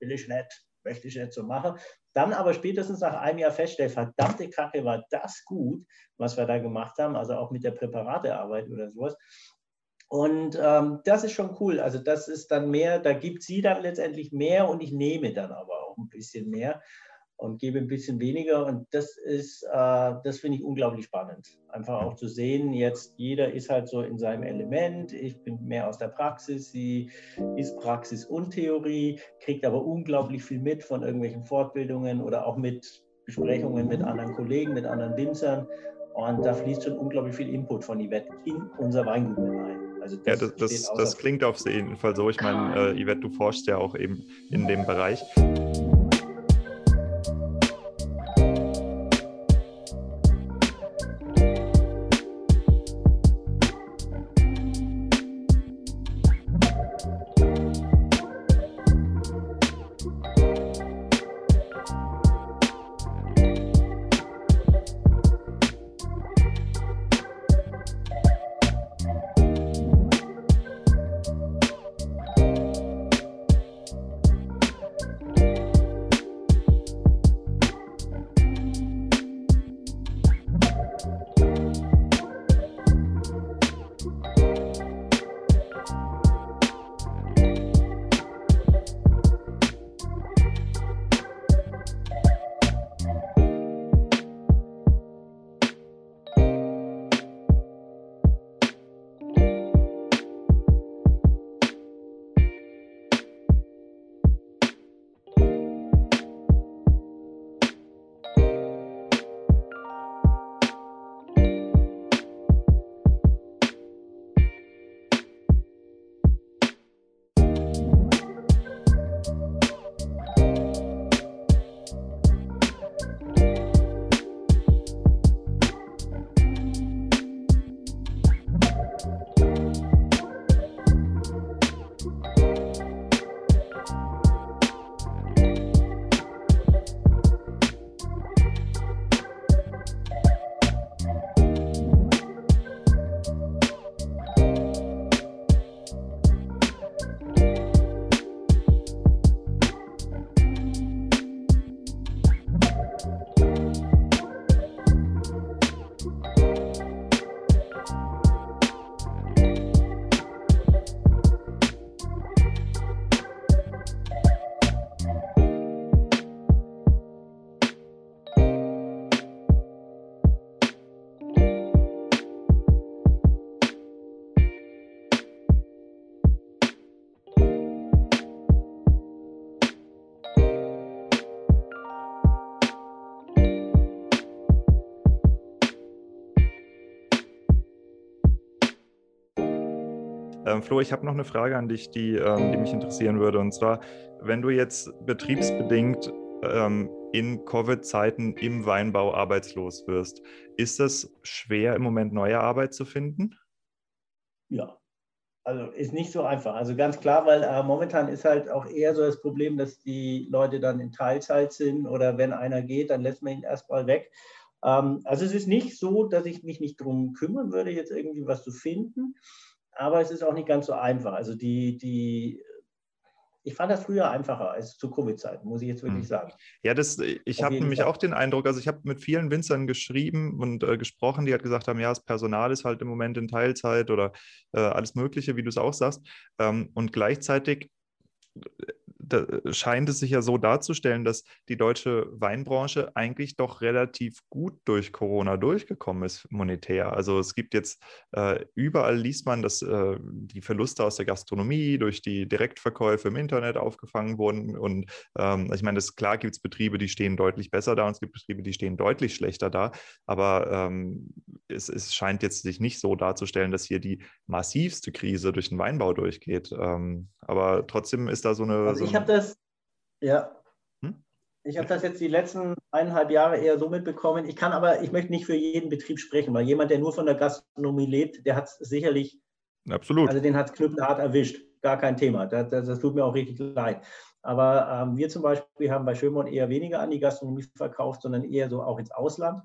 will ich nicht, möchte ich nicht so machen. Dann aber spätestens nach einem Jahr feststelle, verdammte Kacke, war das gut, was wir da gemacht haben, also auch mit der Präparatearbeit oder sowas. Und ähm, das ist schon cool. Also das ist dann mehr, da gibt sie dann letztendlich mehr und ich nehme dann aber auch ein bisschen mehr und gebe ein bisschen weniger. Und das ist, äh, das finde ich unglaublich spannend. Einfach auch zu sehen, jetzt jeder ist halt so in seinem Element. Ich bin mehr aus der Praxis, sie ist Praxis und Theorie, kriegt aber unglaublich viel mit von irgendwelchen Fortbildungen oder auch mit Besprechungen mit anderen Kollegen, mit anderen Winzern. Und da fließt schon unglaublich viel Input von Yvette in unser Weingut mit ein. Also das ja, das, das, das klingt auf jeden Fall so. Ich meine, äh, Yvette, du forschst ja auch eben in dem Bereich. Ähm, Flo, ich habe noch eine Frage an dich, die, ähm, die mich interessieren würde. Und zwar, wenn du jetzt betriebsbedingt ähm, in Covid-Zeiten im Weinbau arbeitslos wirst, ist das schwer im Moment neue Arbeit zu finden? Ja, also ist nicht so einfach. Also ganz klar, weil äh, momentan ist halt auch eher so das Problem, dass die Leute dann in Teilzeit sind oder wenn einer geht, dann lässt man ihn erstmal weg. Ähm, also es ist nicht so, dass ich mich nicht darum kümmern würde, jetzt irgendwie was zu finden, aber es ist auch nicht ganz so einfach. Also die, die ich fand das früher einfacher als zu Covid-Zeiten, muss ich jetzt wirklich hm. sagen. Ja, das, ich habe nämlich Fall. auch den Eindruck, also ich habe mit vielen Winzern geschrieben und äh, gesprochen, die halt gesagt haben, ja, das Personal ist halt im Moment in Teilzeit oder äh, alles Mögliche, wie du es auch sagst. Ähm, und gleichzeitig da scheint es sich ja so darzustellen, dass die deutsche Weinbranche eigentlich doch relativ gut durch Corona durchgekommen ist, monetär. Also es gibt jetzt äh, überall liest man, dass äh, die Verluste aus der Gastronomie durch die Direktverkäufe im Internet aufgefangen wurden. Und ähm, ich meine, das, klar gibt es Betriebe, die stehen deutlich besser da und es gibt Betriebe, die stehen deutlich schlechter da. Aber ähm, es, es, scheint jetzt sich nicht so darzustellen, dass hier die massivste Krise durch den Weinbau durchgeht. Ähm, aber trotzdem ist da so eine. Also ich habe das, ja. Hm? Ich habe das jetzt die letzten eineinhalb Jahre eher so mitbekommen. Ich kann aber, ich möchte nicht für jeden Betrieb sprechen, weil jemand, der nur von der Gastronomie lebt, der hat es sicherlich. Absolut. Also den hat es knüppelhart erwischt. Gar kein Thema. Das, das, das tut mir auch richtig leid. Aber ähm, wir zum Beispiel haben bei Schönborn eher weniger an die Gastronomie verkauft, sondern eher so auch ins Ausland.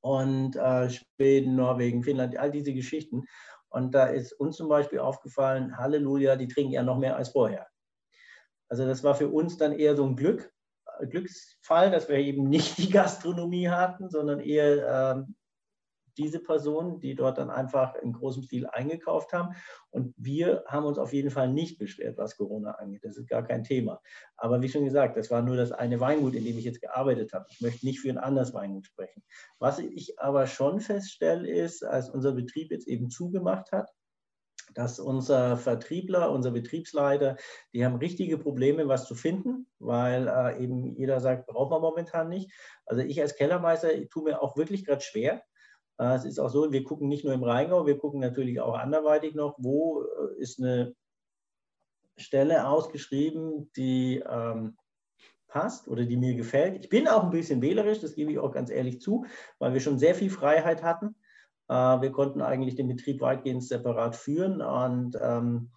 Und äh, Schweden, Norwegen, Finnland, all diese Geschichten. Und da ist uns zum Beispiel aufgefallen, Halleluja, die trinken ja noch mehr als vorher. Also das war für uns dann eher so ein Glück, Glücksfall, dass wir eben nicht die Gastronomie hatten, sondern eher ähm, diese Personen, die dort dann einfach in großem Stil eingekauft haben. Und wir haben uns auf jeden Fall nicht beschwert, was Corona angeht. Das ist gar kein Thema. Aber wie schon gesagt, das war nur das eine Weingut, in dem ich jetzt gearbeitet habe. Ich möchte nicht für ein anderes Weingut sprechen. Was ich aber schon feststelle, ist, als unser Betrieb jetzt eben zugemacht hat, dass unser Vertriebler, unser Betriebsleiter, die haben richtige Probleme, was zu finden, weil äh, eben jeder sagt, braucht man momentan nicht. Also ich als Kellermeister tue mir auch wirklich gerade schwer, äh, es ist auch so, wir gucken nicht nur im Rheingau, wir gucken natürlich auch anderweitig noch, wo äh, ist eine Stelle ausgeschrieben, die ähm, passt oder die mir gefällt. Ich bin auch ein bisschen wählerisch, das gebe ich auch ganz ehrlich zu, weil wir schon sehr viel Freiheit hatten. Äh, wir konnten eigentlich den Betrieb weitgehend separat führen. Und, ähm,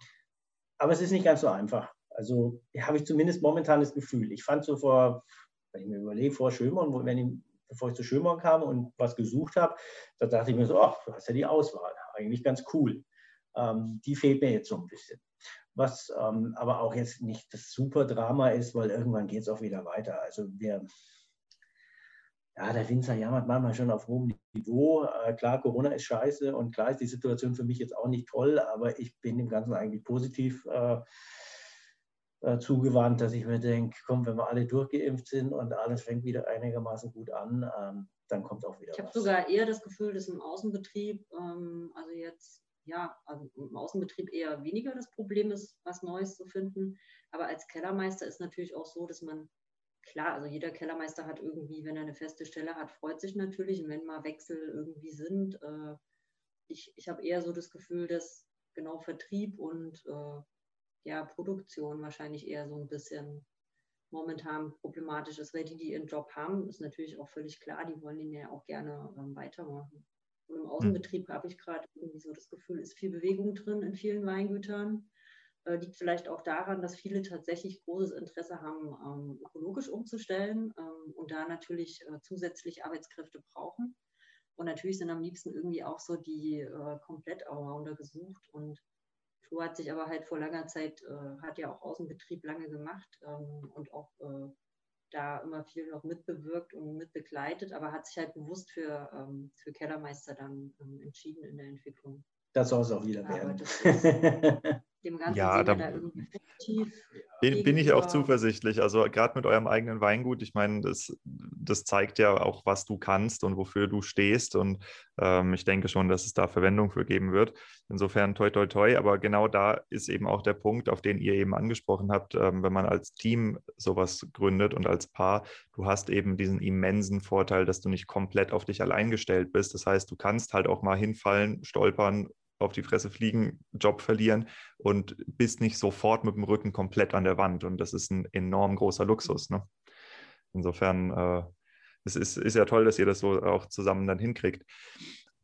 aber es ist nicht ganz so einfach. Also habe ich zumindest momentan das Gefühl. Ich fand so vor, wenn ich mir überlege, vor Schömer, wenn ich bevor ich zu Schönborn kam und was gesucht habe, da dachte ich mir so, ach, du hast ja die Auswahl, eigentlich ganz cool. Ähm, die fehlt mir jetzt so ein bisschen. Was ähm, aber auch jetzt nicht das super Drama ist, weil irgendwann geht es auch wieder weiter. Also wir, ja, der Winzer jammert manchmal schon auf hohem Niveau. Äh, klar, Corona ist scheiße und klar ist die Situation für mich jetzt auch nicht toll, aber ich bin dem Ganzen eigentlich positiv äh, äh, zugewandt, dass ich mir denke, komm, wenn wir alle durchgeimpft sind und alles fängt wieder einigermaßen gut an, ähm, dann kommt auch wieder Ich habe sogar eher das Gefühl, dass im Außenbetrieb, ähm, also jetzt, ja, also im Außenbetrieb eher weniger das Problem ist, was Neues zu finden. Aber als Kellermeister ist natürlich auch so, dass man, klar, also jeder Kellermeister hat irgendwie, wenn er eine feste Stelle hat, freut sich natürlich. Und wenn mal Wechsel irgendwie sind, äh, ich, ich habe eher so das Gefühl, dass genau Vertrieb und äh, ja, Produktion wahrscheinlich eher so ein bisschen momentan problematisch ist, weil die, die ihren Job haben, ist natürlich auch völlig klar, die wollen den ja auch gerne ähm, weitermachen. Und im hm. Außenbetrieb habe ich gerade irgendwie so das Gefühl, ist viel Bewegung drin in vielen Weingütern. Äh, liegt vielleicht auch daran, dass viele tatsächlich großes Interesse haben, ähm, ökologisch umzustellen ähm, und da natürlich äh, zusätzlich Arbeitskräfte brauchen. Und natürlich sind am liebsten irgendwie auch so die äh, Komplett-Allrounder gesucht und Flo hat sich aber halt vor langer Zeit, äh, hat ja auch Außenbetrieb lange gemacht ähm, und auch äh, da immer viel noch mitbewirkt und mitbegleitet, aber hat sich halt bewusst für, ähm, für Kellermeister dann ähm, entschieden in der Entwicklung. Das soll es auch wieder werden. dem Ganzen ja, da, da bin, bin ich auch zuversichtlich. Also gerade mit eurem eigenen Weingut, ich meine, das, das zeigt ja auch, was du kannst und wofür du stehst. Und ähm, ich denke schon, dass es da Verwendung für geben wird. Insofern toi toi toi. Aber genau da ist eben auch der Punkt, auf den ihr eben angesprochen habt, ähm, wenn man als Team sowas gründet und als Paar, du hast eben diesen immensen Vorteil, dass du nicht komplett auf dich allein gestellt bist. Das heißt, du kannst halt auch mal hinfallen, stolpern auf die Fresse fliegen, Job verlieren und bist nicht sofort mit dem Rücken komplett an der Wand. Und das ist ein enorm großer Luxus. Ne? Insofern äh, es ist, ist ja toll, dass ihr das so auch zusammen dann hinkriegt.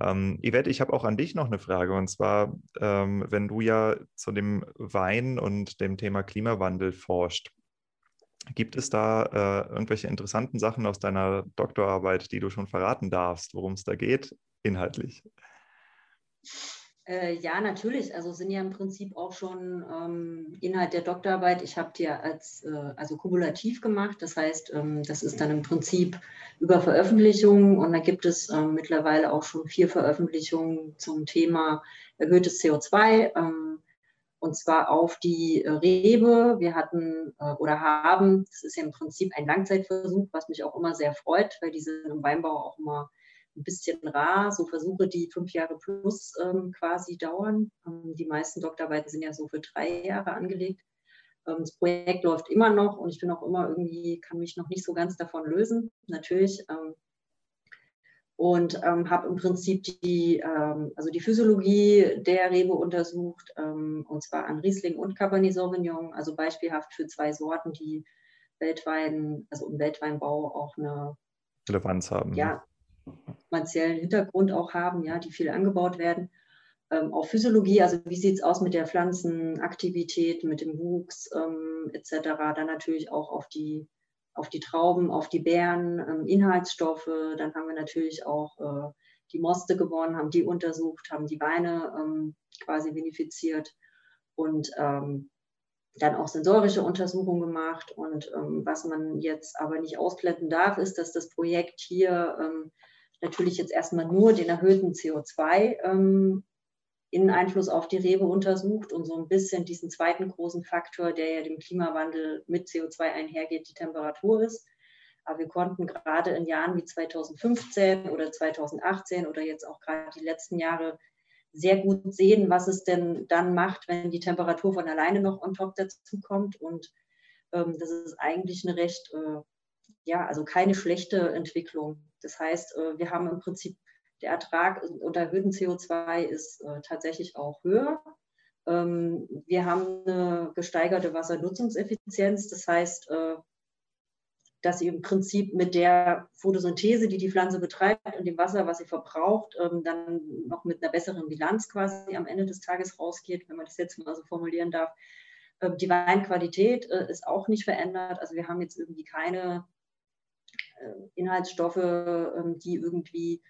Ähm, Yvette, ich habe auch an dich noch eine Frage. Und zwar, ähm, wenn du ja zu dem Wein und dem Thema Klimawandel forscht, gibt es da äh, irgendwelche interessanten Sachen aus deiner Doktorarbeit, die du schon verraten darfst, worum es da geht, inhaltlich? Äh, ja, natürlich. Also sind ja im Prinzip auch schon ähm, Inhalt der Doktorarbeit. Ich habe die als äh, also kumulativ gemacht. Das heißt, ähm, das ist dann im Prinzip über Veröffentlichungen und da gibt es ähm, mittlerweile auch schon vier Veröffentlichungen zum Thema erhöhtes CO2 ähm, und zwar auf die äh, Rebe. Wir hatten äh, oder haben, das ist ja im Prinzip ein Langzeitversuch, was mich auch immer sehr freut, weil diese im Weinbau auch immer ein bisschen rar, so Versuche, die fünf Jahre plus ähm, quasi dauern. Ähm, die meisten Doktorarbeiten sind ja so für drei Jahre angelegt. Ähm, das Projekt läuft immer noch und ich bin auch immer irgendwie, kann mich noch nicht so ganz davon lösen, natürlich. Ähm, und ähm, habe im Prinzip die, ähm, also die Physiologie der Rebe untersucht, und zwar an Riesling und Cabernet Sauvignon, also beispielhaft für zwei Sorten, die Weltwein, also im Weltweinbau auch eine Relevanz haben. Ja, kommerziellen Hintergrund auch haben, ja, die viel angebaut werden. Ähm, auf Physiologie, also wie sieht es aus mit der Pflanzenaktivität, mit dem Wuchs ähm, etc. Dann natürlich auch auf die, auf die Trauben, auf die Beeren, ähm, Inhaltsstoffe. Dann haben wir natürlich auch äh, die Moste gewonnen, haben die untersucht, haben die Weine ähm, quasi vinifiziert und ähm, dann auch sensorische Untersuchungen gemacht. Und ähm, was man jetzt aber nicht ausblenden darf, ist, dass das Projekt hier natürlich jetzt erstmal nur den erhöhten CO2 ähm, in Einfluss auf die Rebe untersucht und so ein bisschen diesen zweiten großen Faktor, der ja dem Klimawandel mit CO2 einhergeht, die Temperatur ist. Aber wir konnten gerade in Jahren wie 2015 oder 2018 oder jetzt auch gerade die letzten Jahre sehr gut sehen, was es denn dann macht, wenn die Temperatur von alleine noch on top dazu kommt. Und ähm, das ist eigentlich eine recht, äh, ja, also keine schlechte Entwicklung. Das heißt, äh, wir haben im Prinzip der Ertrag unter erhöhten CO2 ist äh, tatsächlich auch höher. Ähm, wir haben eine gesteigerte Wassernutzungseffizienz. Das heißt, äh, dass sie im Prinzip mit der Photosynthese, die die Pflanze betreibt und dem Wasser, was sie verbraucht, ähm, dann noch mit einer besseren Bilanz quasi am Ende des Tages rausgeht, wenn man das jetzt mal so formulieren darf. Ähm, die Weinqualität ist auch nicht verändert. Also wir haben jetzt irgendwie keine Inhaltsstoffe, ähm, die irgendwie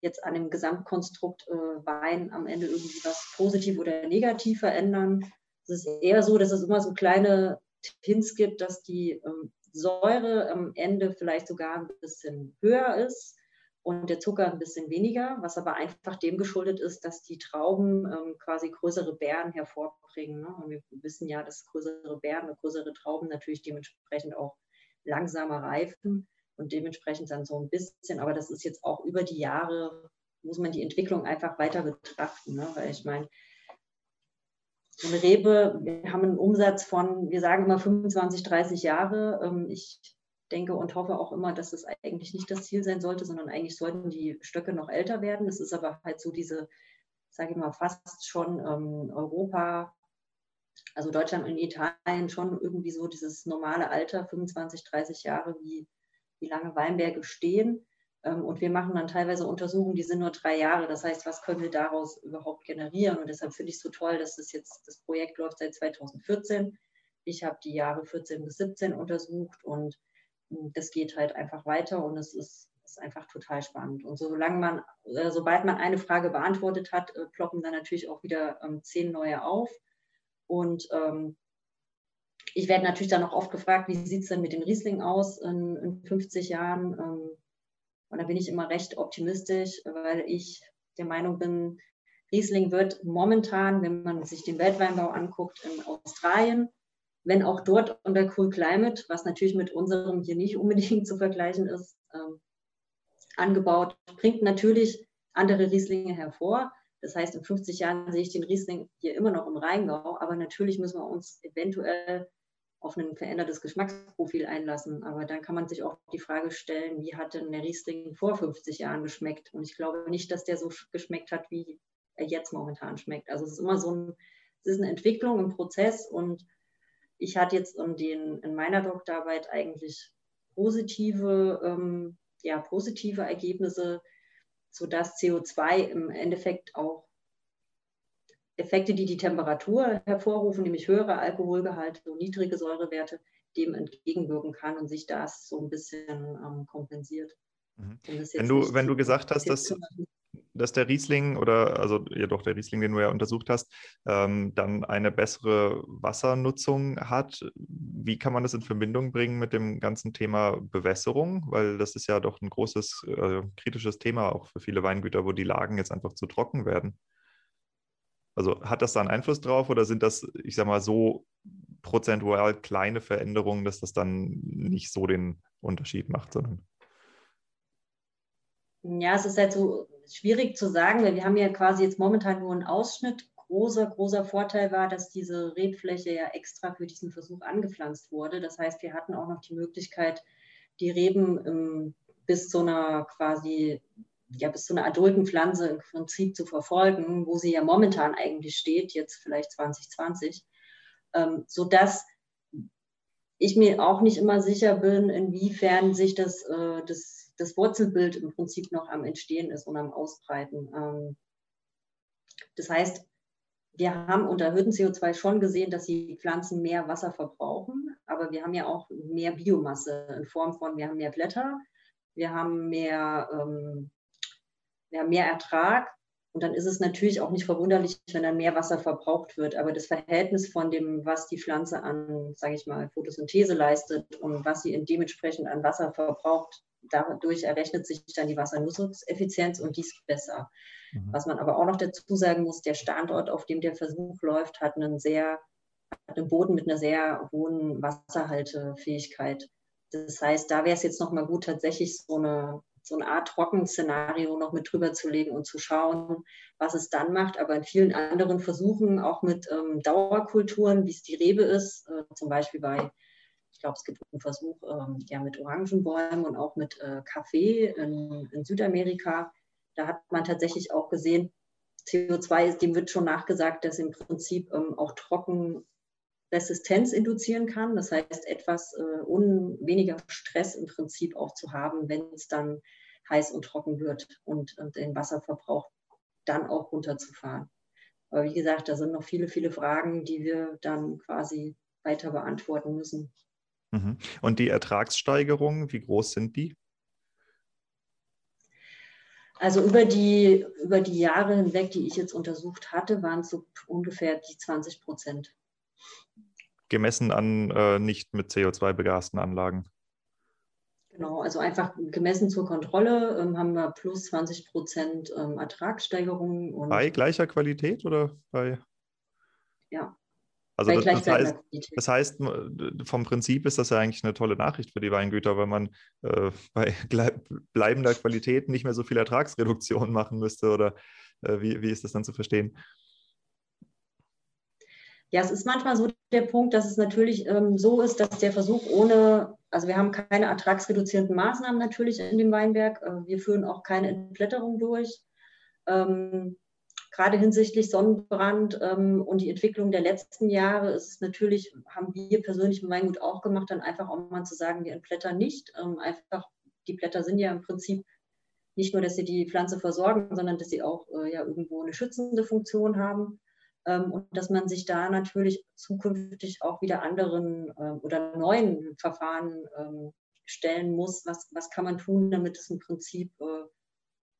jetzt an dem Gesamtkonstrukt äh, Wein am Ende irgendwie was positiv oder negativ verändern. Es ist eher so, dass es immer so kleine Hints gibt, dass die ähm, Säure am Ende vielleicht sogar ein bisschen höher ist und der Zucker ein bisschen weniger, was aber einfach dem geschuldet ist, dass die Trauben ähm, quasi größere Beeren hervorbringen. Ne? Und wir wissen ja, dass größere Beeren und größere Trauben natürlich dementsprechend auch langsamer reifen und dementsprechend dann so ein bisschen, aber das ist jetzt auch über die Jahre, muss man die Entwicklung einfach weiter betrachten, ne? weil ich meine, so eine Rebe, wir haben einen Umsatz von, wir sagen immer 25, 30 Jahre. Ähm, ich denke und hoffe auch immer, dass es eigentlich nicht das Ziel sein sollte, sondern eigentlich sollten die Stöcke noch älter werden. Das ist aber halt so diese, sage ich mal, fast schon ähm, Europa, also Deutschland und Italien schon irgendwie so dieses normale Alter, 25, 30 Jahre, wie wie lange Weinberge stehen. Ähm, und wir machen dann teilweise Untersuchungen, die sind nur drei Jahre. Das heißt, was können wir daraus überhaupt generieren? Und deshalb finde ich es so toll, dass das jetzt, das Projekt läuft seit 2014. Ich habe die Jahre 14 bis 17 untersucht und hm, das geht halt einfach weiter und es ist, ist einfach total spannend. Und solange man, äh, sobald man eine Frage beantwortet hat, äh, ploppen dann natürlich auch wieder ähm, zehn neue auf. Und ähm, ich werde natürlich dann auch oft gefragt, wie sieht es denn mit dem Riesling aus in, in 50 Jahren? Ähm, und da bin ich immer recht optimistisch, weil ich der Meinung bin, Riesling wird momentan, wenn man sich den Weltweinbau anguckt, in Australien, wenn auch dort unter Cool Climate, was natürlich mit unserem hier nicht unbedingt zu vergleichen ist, ähm, angebaut, bringt natürlich andere Rieslinge hervor. Das heißt, in 50 Jahren sehe ich den Riesling hier immer noch im Rheingau, aber natürlich müssen wir uns eventuell auf ein verändertes Geschmacksprofil einlassen. Aber dann kann man sich auch die Frage stellen, wie hat denn der Riesling vor 50 Jahren geschmeckt? Und ich glaube nicht, dass der so geschmeckt hat, wie er jetzt momentan schmeckt. Also es ist immer so ein, es ist eine Entwicklung, ein Prozess und ich hatte jetzt in, den, in meiner Doktorarbeit eigentlich positive, ähm, ja, positive Ergebnisse, sodass CO2 im Endeffekt auch Effekte, die die Temperatur hervorrufen, nämlich höhere Alkoholgehalte und niedrige Säurewerte, dem entgegenwirken kann und sich das so ein bisschen ähm, kompensiert. Mhm. Wenn du, wenn du gesagt hast, dass, dass der Riesling oder also ja doch der Riesling, den du ja untersucht hast, ähm, dann eine bessere Wassernutzung hat, wie kann man das in Verbindung bringen mit dem ganzen Thema Bewässerung? Weil das ist ja doch ein großes äh, kritisches Thema auch für viele Weingüter, wo die Lagen jetzt einfach zu trocken werden. Also hat das da einen Einfluss drauf oder sind das, ich sag mal, so prozentual kleine Veränderungen, dass das dann nicht so den Unterschied macht, sondern ja, es ist halt so schwierig zu sagen, weil wir haben ja quasi jetzt momentan nur einen Ausschnitt. Großer, großer Vorteil war, dass diese Rebfläche ja extra für diesen Versuch angepflanzt wurde. Das heißt, wir hatten auch noch die Möglichkeit, die Reben ähm, bis zu einer quasi, ja, bis zu einer adulten Pflanze im Prinzip zu verfolgen, wo sie ja momentan eigentlich steht, jetzt vielleicht 2020, ähm, sodass ich mir auch nicht immer sicher bin, inwiefern sich das, äh, das das Wurzelbild im Prinzip noch am Entstehen ist und am Ausbreiten. Ähm, das heißt, wir haben unter erhöhtem CO2 schon gesehen, dass die Pflanzen mehr Wasser verbrauchen, aber wir haben ja auch mehr Biomasse in Form von, wir haben mehr Blätter, wir haben mehr, ähm, haben mehr Ertrag und dann ist es natürlich auch nicht verwunderlich, wenn dann mehr Wasser verbraucht wird. Aber das Verhältnis von dem, was die Pflanze an, sage ich mal, Photosynthese leistet und was sie dementsprechend an Wasser verbraucht, dadurch errechnet sich dann die Wassernutzungseffizienz und dies besser. Mhm. Was man aber auch noch dazu sagen muss, der Standort, auf dem der Versuch läuft, hat einen sehr hat einen Boden mit einer sehr hohen Wasserhaltefähigkeit. Das heißt, da wäre es jetzt nochmal gut, tatsächlich so eine, so eine Art Trockenszenario noch mit drüber zu legen und zu schauen, was es dann macht. Aber in vielen anderen Versuchen, auch mit ähm, Dauerkulturen, wie es die Rebe ist, äh, zum Beispiel bei ich glaube, es gibt einen Versuch ähm, ja, mit Orangenbäumen und auch mit äh, Kaffee in, in, Südamerika. Da hat man tatsächlich auch gesehen, CO2, dem wird schon nachgesagt, dass im Prinzip ähm, auch Trockenresistenz induzieren kann. Das heißt, etwas äh, un, weniger Stress im Prinzip auch zu haben, wenn es dann heiß und trocken wird und, und den Wasserverbrauch dann auch runterzufahren. Aber wie gesagt, da sind noch viele, viele Fragen, die wir dann quasi weiter beantworten müssen. Mhm. Und die Ertragssteigerungen, wie groß sind die? Also über die, über die Jahre hinweg, die ich jetzt untersucht hatte, waren es so ungefähr die 20 Prozent. Gemessen an äh, nicht mit CO2 begasten Anlagen. Genau, also einfach gemessen zur Kontrolle ähm, haben wir plus 20 Prozent ähm, Ertragssteigerung. bei gleicher Qualität oder bei? Ja, also das, das, heißt, das, heißt, vom Prinzip ist das ja eigentlich eine tolle Nachricht für die Weingüter, weil man äh, bei bleibender Qualität nicht mehr so viel Ertragsreduktion machen müsste. Oder äh, wie, wie ist das dann zu verstehen? Ja, es ist manchmal so der Punkt, dass es natürlich ähm, so ist, dass der Versuch ohne, also wir haben keine ertragsreduzierenden Maßnahmen natürlich in dem Weinberg. Äh, wir führen auch keine Entblätterung durch. Ähm, gerade hinsichtlich Sonnenbrand ähm, und die Entwicklung der letzten Jahre ist es natürlich, haben wir persönlich im Weingut auch gemacht, dann einfach auch mal zu sagen, wir entblättern nicht. Ähm, einfach, die Blätter sind ja im Prinzip nicht nur, dass sie die Pflanze versorgen, sondern dass sie auch äh, ja irgendwo eine schützende Funktion haben. Ähm, und dass man sich da natürlich zukünftig auch wieder anderen äh, oder neuen Verfahren ähm, stellen muss. Was, was kann man tun, damit es im Prinzip äh,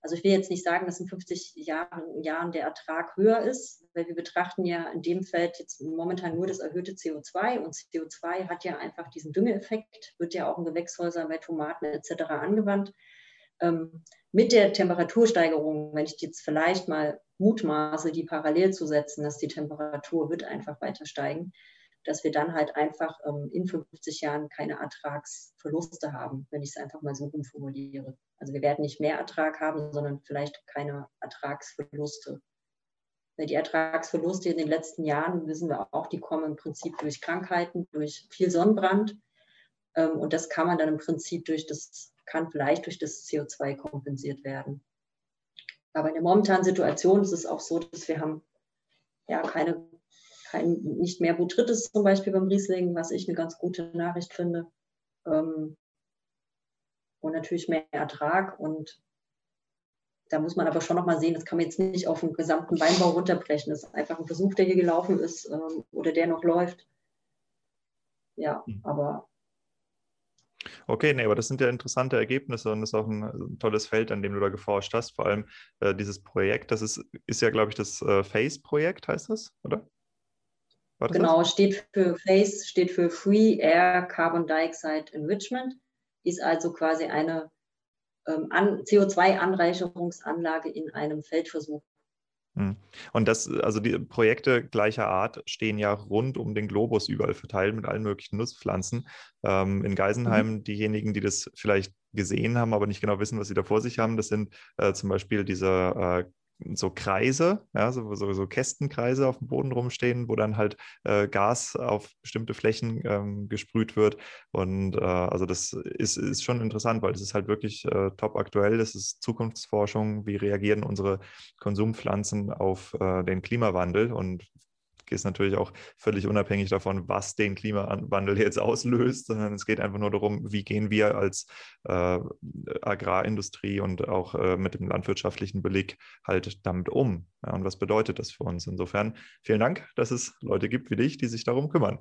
also ich will jetzt nicht sagen, dass in 50 Jahren, Jahren der Ertrag höher ist, weil wir betrachten ja in dem Feld jetzt momentan nur das erhöhte CO2 und CO2 hat ja einfach diesen Düngeeffekt, wird ja auch in Gewächshäusern bei Tomaten etc. angewandt. Mit der Temperatursteigerung, wenn ich jetzt vielleicht mal mutmaße, die parallel zu setzen, dass die Temperatur wird einfach weiter steigen, dass wir dann halt einfach ähm, in 50 Jahren keine Ertragsverluste haben, wenn ich es einfach mal so umformuliere. Also wir werden nicht mehr Ertrag haben, sondern vielleicht keine Ertragsverluste. Die Ertragsverluste in den letzten Jahren, wissen wir auch, die kommen im Prinzip durch Krankheiten, durch viel Sonnenbrand. Ähm, und das kann man dann im Prinzip durch das, kann vielleicht durch das CO2 kompensiert werden. Aber in der momentanen Situation ist es auch so, dass wir haben ja keine, kein, nicht mehr Botrytis zum Beispiel beim Riesling, was ich eine ganz gute Nachricht finde. Ähm, und natürlich mehr Ertrag. Und da muss man aber schon nochmal sehen, das kann man jetzt nicht auf den gesamten Weinbau runterbrechen. Das ist einfach ein Versuch, der hier gelaufen ist ähm, oder der noch läuft. Ja, mhm. aber Okay, nee, aber das sind ja interessante Ergebnisse und das ist auch ein, ein tolles Feld, an dem du da geforscht hast. Vor allem äh, dieses Projekt, das ist, ist ja, glaube ich, das äh, FACE-Projekt, heißt das, oder? genau, das? steht für FACE, steht für Free Air Carbon Dioxide Enrichment, ist also quasi eine ähm, CO2-Anreicherungsanlage in einem Feldversuch. Hm. Und das, also die Projekte gleicher Art stehen ja rund um den Globus überall verteilt mit allen möglichen Nutzpflanzen. Ähm, in Geisenheim, mhm. diejenigen, die das vielleicht gesehen haben, aber nicht genau wissen, was sie da vor sich haben, das sind äh, zum Beispiel diese äh, so Kreise, ja, so, so, so, Kästenkreise auf dem Boden rumstehen, wo dann halt äh, Gas auf bestimmte Flächen ähm, gesprüht wird. Und äh, also das ist, ist schon interessant, weil das ist halt wirklich äh, top aktuell. Das ist Zukunftsforschung. Wie reagieren unsere Konsumpflanzen auf äh, den Klimawandel? Und ist natürlich auch völlig unabhängig davon, was den Klimawandel jetzt auslöst, sondern es geht einfach nur darum, wie gehen wir als äh, Agrarindustrie und auch äh, mit dem landwirtschaftlichen Beleg halt damit um. Ja, und was bedeutet das für uns? Insofern vielen Dank, dass es Leute gibt wie dich, die sich darum kümmern.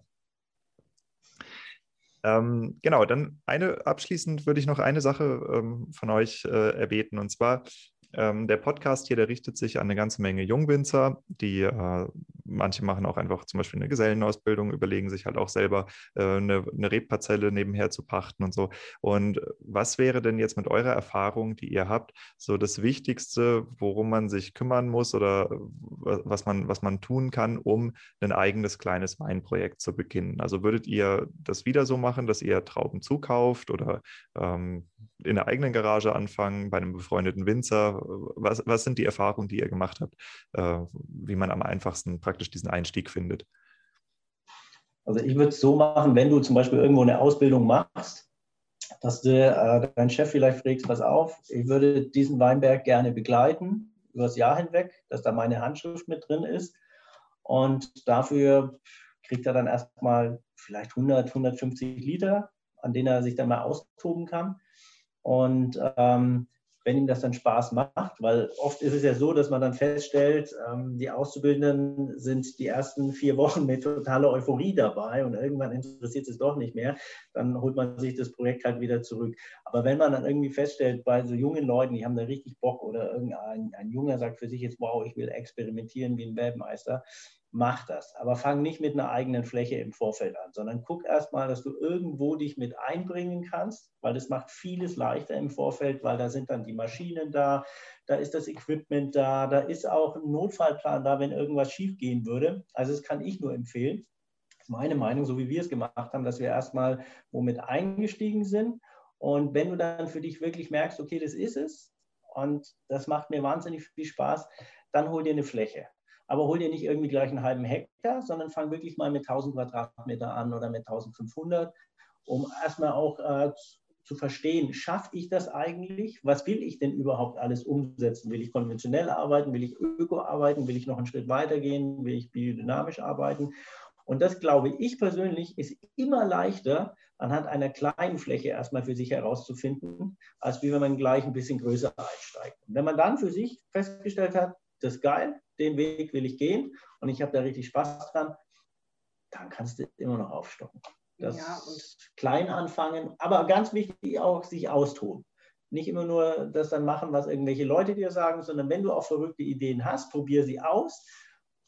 Ähm, genau, dann eine abschließend würde ich noch eine Sache ähm, von euch äh, erbeten und zwar ähm, der Podcast hier, der richtet sich an eine ganze Menge Jungwinzer, die äh, manche machen auch einfach zum Beispiel eine Gesellenausbildung, überlegen sich halt auch selber äh, eine, eine Rebparzelle nebenher zu pachten und so. Und was wäre denn jetzt mit eurer Erfahrung, die ihr habt, so das Wichtigste, worum man sich kümmern muss oder was man, was man tun kann, um ein eigenes kleines Weinprojekt zu beginnen? Also würdet ihr das wieder so machen, dass ihr Trauben zukauft oder ähm, in der eigenen Garage anfangen, bei einem befreundeten Winzer? Was, was sind die Erfahrungen, die ihr gemacht habt, äh, wie man am einfachsten praktisch diesen Einstieg findet? Also ich würde es so machen, wenn du zum Beispiel irgendwo eine Ausbildung machst, dass du äh, deinen Chef vielleicht fragst, pass auf, ich würde diesen Weinberg gerne begleiten über das Jahr hinweg, dass da meine Handschrift mit drin ist. Und dafür kriegt er dann erstmal vielleicht 100, 150 Liter, an denen er sich dann mal austoben kann. Und ähm, wenn ihm das dann Spaß macht, weil oft ist es ja so, dass man dann feststellt, ähm, die Auszubildenden sind die ersten vier Wochen mit totaler Euphorie dabei und irgendwann interessiert es doch nicht mehr, dann holt man sich das Projekt halt wieder zurück. Aber wenn man dann irgendwie feststellt, bei so jungen Leuten, die haben da richtig Bock oder irgendein ein Junger sagt für sich jetzt, wow, ich will experimentieren wie ein Weltmeister, mach das. Aber fang nicht mit einer eigenen Fläche im Vorfeld an, sondern guck erstmal, dass du irgendwo dich mit einbringen kannst, weil das macht vieles leichter im Vorfeld, weil da sind dann die Maschinen da, da ist das Equipment da, da ist auch ein Notfallplan da, wenn irgendwas schief gehen würde. Also das kann ich nur empfehlen. Das ist meine Meinung, so wie wir es gemacht haben, dass wir erstmal womit eingestiegen sind. Und wenn du dann für dich wirklich merkst, okay, das ist es und das macht mir wahnsinnig viel Spaß, dann hol dir eine Fläche aber hol dir nicht irgendwie gleich einen halben Hektar, sondern fang wirklich mal mit 1000 Quadratmeter an oder mit 1500, um erstmal auch äh, zu verstehen, schaffe ich das eigentlich? Was will ich denn überhaupt alles umsetzen? Will ich konventionell arbeiten? Will ich öko arbeiten? Will ich noch einen Schritt weiter gehen? Will ich biodynamisch arbeiten? Und das glaube ich persönlich ist immer leichter anhand einer kleinen Fläche erstmal für sich herauszufinden, als wie wenn man gleich ein bisschen größer einsteigt. Und wenn man dann für sich festgestellt hat, das ist geil, den Weg will ich gehen und ich habe da richtig Spaß dran, dann kannst du immer noch aufstocken. Das ja, und klein anfangen, aber ganz wichtig auch sich austoben. Nicht immer nur das dann machen, was irgendwelche Leute dir sagen, sondern wenn du auch verrückte Ideen hast, probier sie aus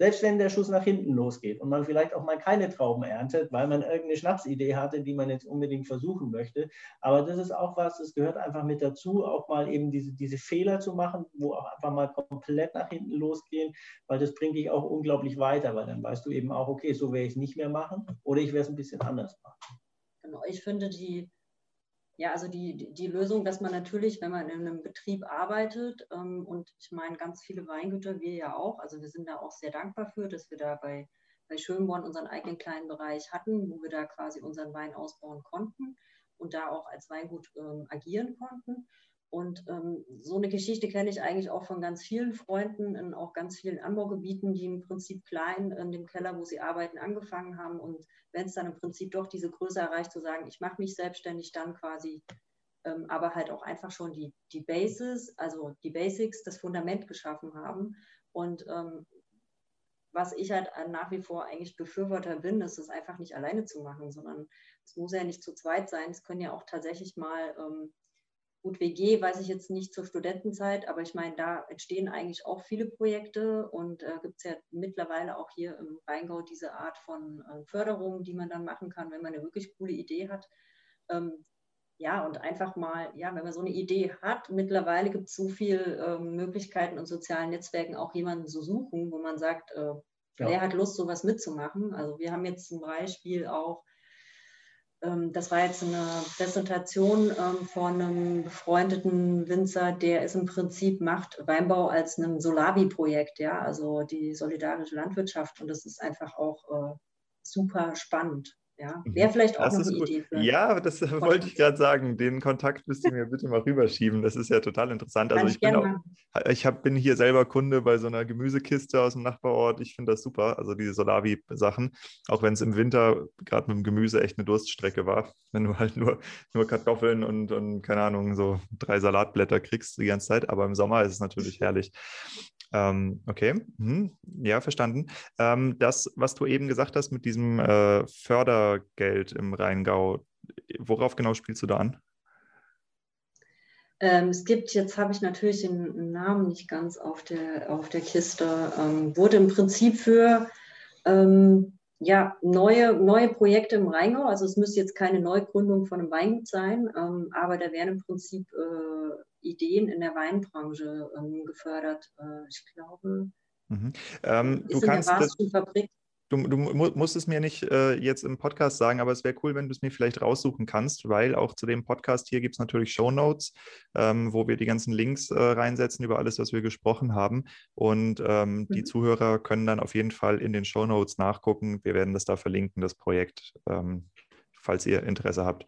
selbst wenn der Schuss nach hinten losgeht und man vielleicht auch mal keine Trauben erntet, weil man irgendeine Schnapsidee hatte, die man jetzt unbedingt versuchen möchte. Aber das ist auch was, das gehört einfach mit dazu, auch mal eben diese, diese Fehler zu machen, wo auch einfach mal komplett nach hinten losgehen, weil das bringt dich auch unglaublich weiter, weil dann weißt du eben auch, okay, so werde ich es nicht mehr machen oder ich werde es ein bisschen anders machen. Genau, ich finde die ja, also die, die Lösung, dass man natürlich, wenn man in einem Betrieb arbeitet, ähm, und ich meine, ganz viele Weingüter, wir ja auch, also wir sind da auch sehr dankbar für, dass wir da bei, bei Schönborn unseren eigenen kleinen Bereich hatten, wo wir da quasi unseren Wein ausbauen konnten und da auch als Weingut ähm, agieren konnten. Und ähm, so eine Geschichte kenne ich eigentlich auch von ganz vielen Freunden in auch ganz vielen Anbaugebieten, die im Prinzip klein in dem Keller, wo sie arbeiten, angefangen haben. Und wenn es dann im Prinzip doch diese Größe erreicht, zu sagen, ich mache mich selbstständig, dann quasi ähm, aber halt auch einfach schon die, die Basis, also die Basics, das Fundament geschaffen haben. Und ähm, was ich halt nach wie vor eigentlich Befürworter bin, ist es einfach nicht alleine zu machen, sondern es muss ja nicht zu zweit sein. Es können ja auch tatsächlich mal ähm, Gut, WG weiß ich jetzt nicht zur Studentenzeit, aber ich meine, da entstehen eigentlich auch viele Projekte und äh, gibt es ja mittlerweile auch hier im Rheingau diese Art von äh, Förderung, die man dann machen kann, wenn man eine wirklich coole Idee hat. Ähm, ja, und einfach mal, ja, wenn man so eine Idee hat, mittlerweile gibt es so viele ähm, Möglichkeiten und sozialen Netzwerken auch jemanden zu suchen, wo man sagt, äh, ja. wer hat Lust, sowas mitzumachen. Also wir haben jetzt zum Beispiel auch das war jetzt eine Präsentation ähm, von einem befreundeten Winzer, der es im Prinzip macht, Weinbau als ein Solavi-Projekt, ja, also die solidarische Landwirtschaft. Und das ist einfach auch äh, super spannend. Ja, mhm. wäre vielleicht auch das noch eine gut. Idee. Für ja, das Podcast. wollte ich gerade sagen. Den Kontakt müsst ihr mir bitte mal rüberschieben. Das ist ja total interessant. Also ich, ich bin, auch, ich hab, bin hier selber Kunde bei so einer Gemüsekiste aus dem Nachbarort. Ich finde das super. Also diese Solavi-Sachen. Auch wenn es im Winter gerade mit dem Gemüse echt eine Durststrecke war. Wenn du halt nur, nur Kartoffeln und, und, keine Ahnung, so drei Salatblätter kriegst die ganze Zeit. Aber im Sommer ist es natürlich herrlich. Ähm, okay, hm. ja, verstanden. Ähm, das, was du eben gesagt hast mit diesem äh, Fördergeld im Rheingau, worauf genau spielst du da an? Ähm, es gibt, jetzt habe ich natürlich den Namen nicht ganz auf der, auf der Kiste, ähm, wurde im Prinzip für ähm, ja, neue, neue Projekte im Rheingau. Also es müsste jetzt keine Neugründung von einem Weingut sein, ähm, aber da wären im Prinzip äh, Ideen in der Weinbranche ähm, gefördert. Äh, ich glaube, mhm. ähm, du kannst das, Du, du, musst es mir nicht äh, jetzt im Podcast sagen, aber es wäre cool, wenn du es mir vielleicht raussuchen kannst, weil auch zu dem Podcast hier gibt es natürlich Show Notes, ähm, wo wir die ganzen Links äh, reinsetzen über alles, was wir gesprochen haben. Und ähm, mhm. die Zuhörer können dann auf jeden Fall in den Show Notes nachgucken. Wir werden das da verlinken, das Projekt, ähm, falls ihr Interesse habt.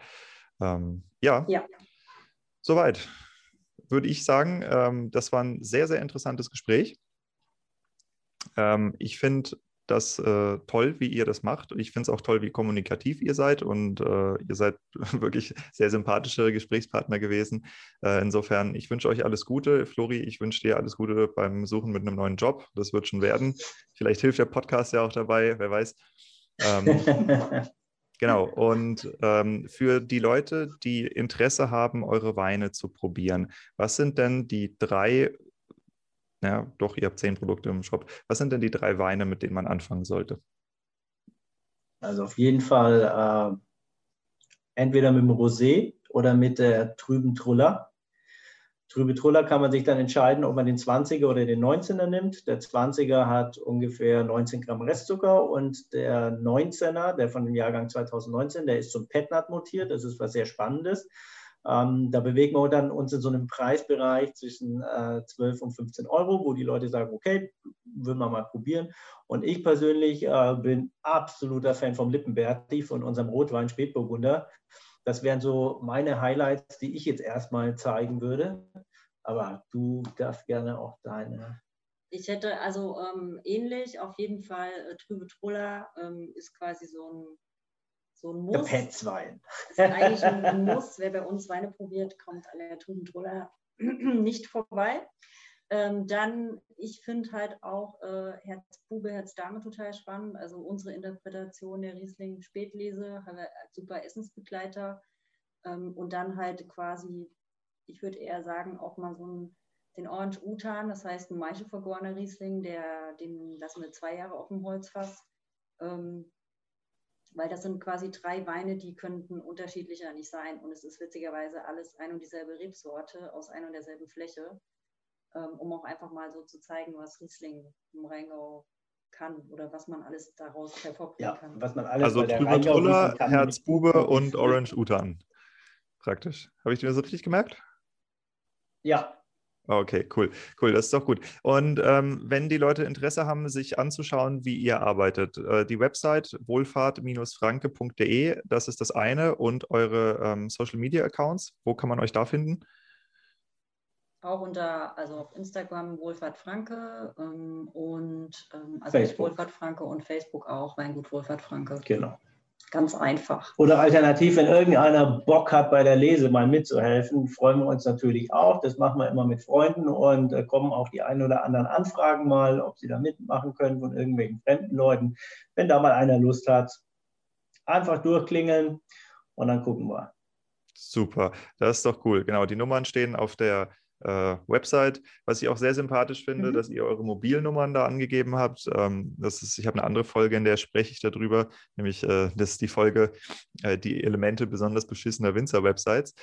Ähm, ja. ja, soweit würde ich sagen, ähm, das war ein sehr, sehr interessantes Gespräch. Ähm, ich finde das äh, toll, wie ihr das macht. Ich finde es auch toll, wie kommunikativ ihr seid und äh, ihr seid wirklich sehr sympathische Gesprächspartner gewesen. Äh, insofern, ich wünsche euch alles Gute. Flori, ich wünsche dir alles Gute beim Suchen mit einem neuen Job. Das wird schon werden. Vielleicht hilft der Podcast ja auch dabei, wer weiß. Ähm, genau. Und ähm, für die Leute, die Interesse haben, eure Weine zu probieren, was sind denn die drei ja, doch, ihr habt zehn Produkte im Shop. Was sind denn die drei Weine, mit denen man anfangen sollte? Also auf jeden Fall äh, entweder mit dem Rosé oder mit der trüben Truller. Trübe Truller kann man sich dann entscheiden, ob man den 20er oder den 19er nimmt. Der 20er hat ungefähr 19 Gramm Restzucker und der 19er, der von dem Jahrgang 2019, der ist zum Petnat mutiert. Das ist was sehr Spannendes. Ähm, da bewegen wir dann uns in so einem Preisbereich zwischen äh, 12 und 15 Euro, wo die Leute sagen, okay, würden wir mal probieren. Und ich persönlich äh, bin absoluter Fan vom Lippenberti, von unserem Rotwein Spätburgunder. Das wären so meine Highlights, die ich jetzt erstmal zeigen würde. Aber du darfst gerne auch deine. Ich hätte also ähm, ähnlich, auf jeden Fall äh, Trübe Troller ähm, ist quasi so ein so ein Muss. Der Petzwein. ist eigentlich ein Muss. Wer bei uns Weine probiert, kommt an der Trubentruller nicht vorbei. Ähm, dann, ich finde halt auch äh, Herzbube, Herzdame total spannend. Also unsere Interpretation der Riesling Spätlese, haben wir super Essensbegleiter. Ähm, und dann halt quasi, ich würde eher sagen, auch mal so ein, den Orange Utan, das heißt ein maichelvergorener Riesling, der, den lassen wir zwei Jahre auf dem Holzfass. Ähm, weil das sind quasi drei Weine, die könnten unterschiedlicher nicht sein. Und es ist witzigerweise alles ein und dieselbe Rebsorte aus ein und derselben Fläche, um auch einfach mal so zu zeigen, was Riesling im Rheingau kann oder was man alles daraus hervorbringen ja, kann. Was man alles also Trüber Truller, Herzbube und Orange Utan. Praktisch. Habe ich dir das richtig gemerkt? Ja, Okay, cool, cool, das ist doch gut. Und ähm, wenn die Leute Interesse haben, sich anzuschauen, wie ihr arbeitet, äh, die Website wohlfahrt-franke.de, das ist das eine und eure ähm, Social Media Accounts, wo kann man euch da finden? Auch unter, also auf Instagram Wohlfahrt Franke ähm, und ähm, also Facebook. Wohlfahrt Franke und Facebook auch Weingut Wohlfahrt Franke. Genau. Ganz einfach. Oder alternativ, wenn irgendeiner Bock hat, bei der Lese mal mitzuhelfen, freuen wir uns natürlich auch. Das machen wir immer mit Freunden und äh, kommen auch die ein oder anderen Anfragen mal, ob sie da mitmachen können von irgendwelchen fremden Leuten. Wenn da mal einer Lust hat, einfach durchklingeln und dann gucken wir. Super, das ist doch cool. Genau, die Nummern stehen auf der äh, Website. Was ich auch sehr sympathisch finde, mhm. dass ihr eure Mobilnummern da angegeben habt. Ähm, das ist, ich habe eine andere Folge, in der spreche ich darüber, nämlich äh, das ist die Folge äh, Die Elemente besonders beschissener Winzer-Websites.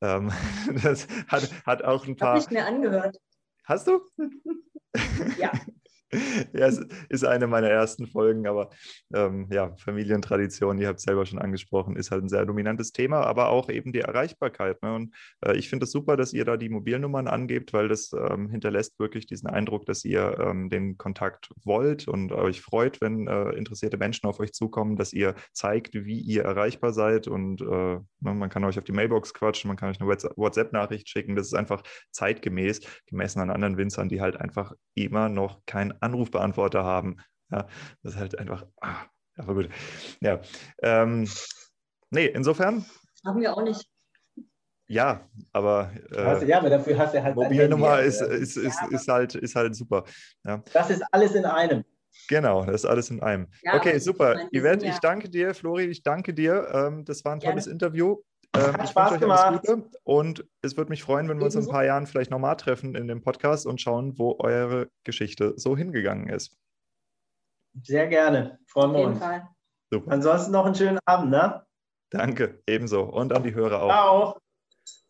Ähm, das hat, hat auch ein paar. Habe ich mir angehört. Hast du? ja. ja, es ist eine meiner ersten Folgen, aber ähm, ja, Familientradition, ihr habt es selber schon angesprochen, ist halt ein sehr dominantes Thema, aber auch eben die Erreichbarkeit. Ne? Und äh, ich finde es das super, dass ihr da die Mobilnummern angebt, weil das ähm, hinterlässt wirklich diesen Eindruck, dass ihr ähm, den Kontakt wollt und euch freut, wenn äh, interessierte Menschen auf euch zukommen, dass ihr zeigt, wie ihr erreichbar seid und äh, ne, man kann euch auf die Mailbox quatschen, man kann euch eine WhatsApp-Nachricht schicken. Das ist einfach zeitgemäß, gemessen an anderen Winzern, die halt einfach immer noch kein Anrufbeantworter haben. Ja, das ist halt einfach, ah, aber gut. Ja, ähm, nee, insofern. Haben wir auch nicht. Ja, aber, äh, ja, aber dafür hast du halt Mobilnummer ist, ist, ist, ist, halt, ist halt super. Ja. Das ist alles in einem. Genau, das ist alles in einem. Ja, okay, super. Meine, Yvette, ich danke dir. Flori, ich danke dir. Ähm, das war ein tolles Gerne. Interview. Ähm, Hat Spaß euch gemacht. alles Gute und es würde mich freuen, wenn wir uns in ein paar Jahren vielleicht nochmal treffen in dem Podcast und schauen, wo eure Geschichte so hingegangen ist. Sehr gerne. Freuen wir uns. Fall. Super. Ansonsten noch einen schönen Abend, ne? Danke, ebenso. Und an die Hörer auch. Ciao.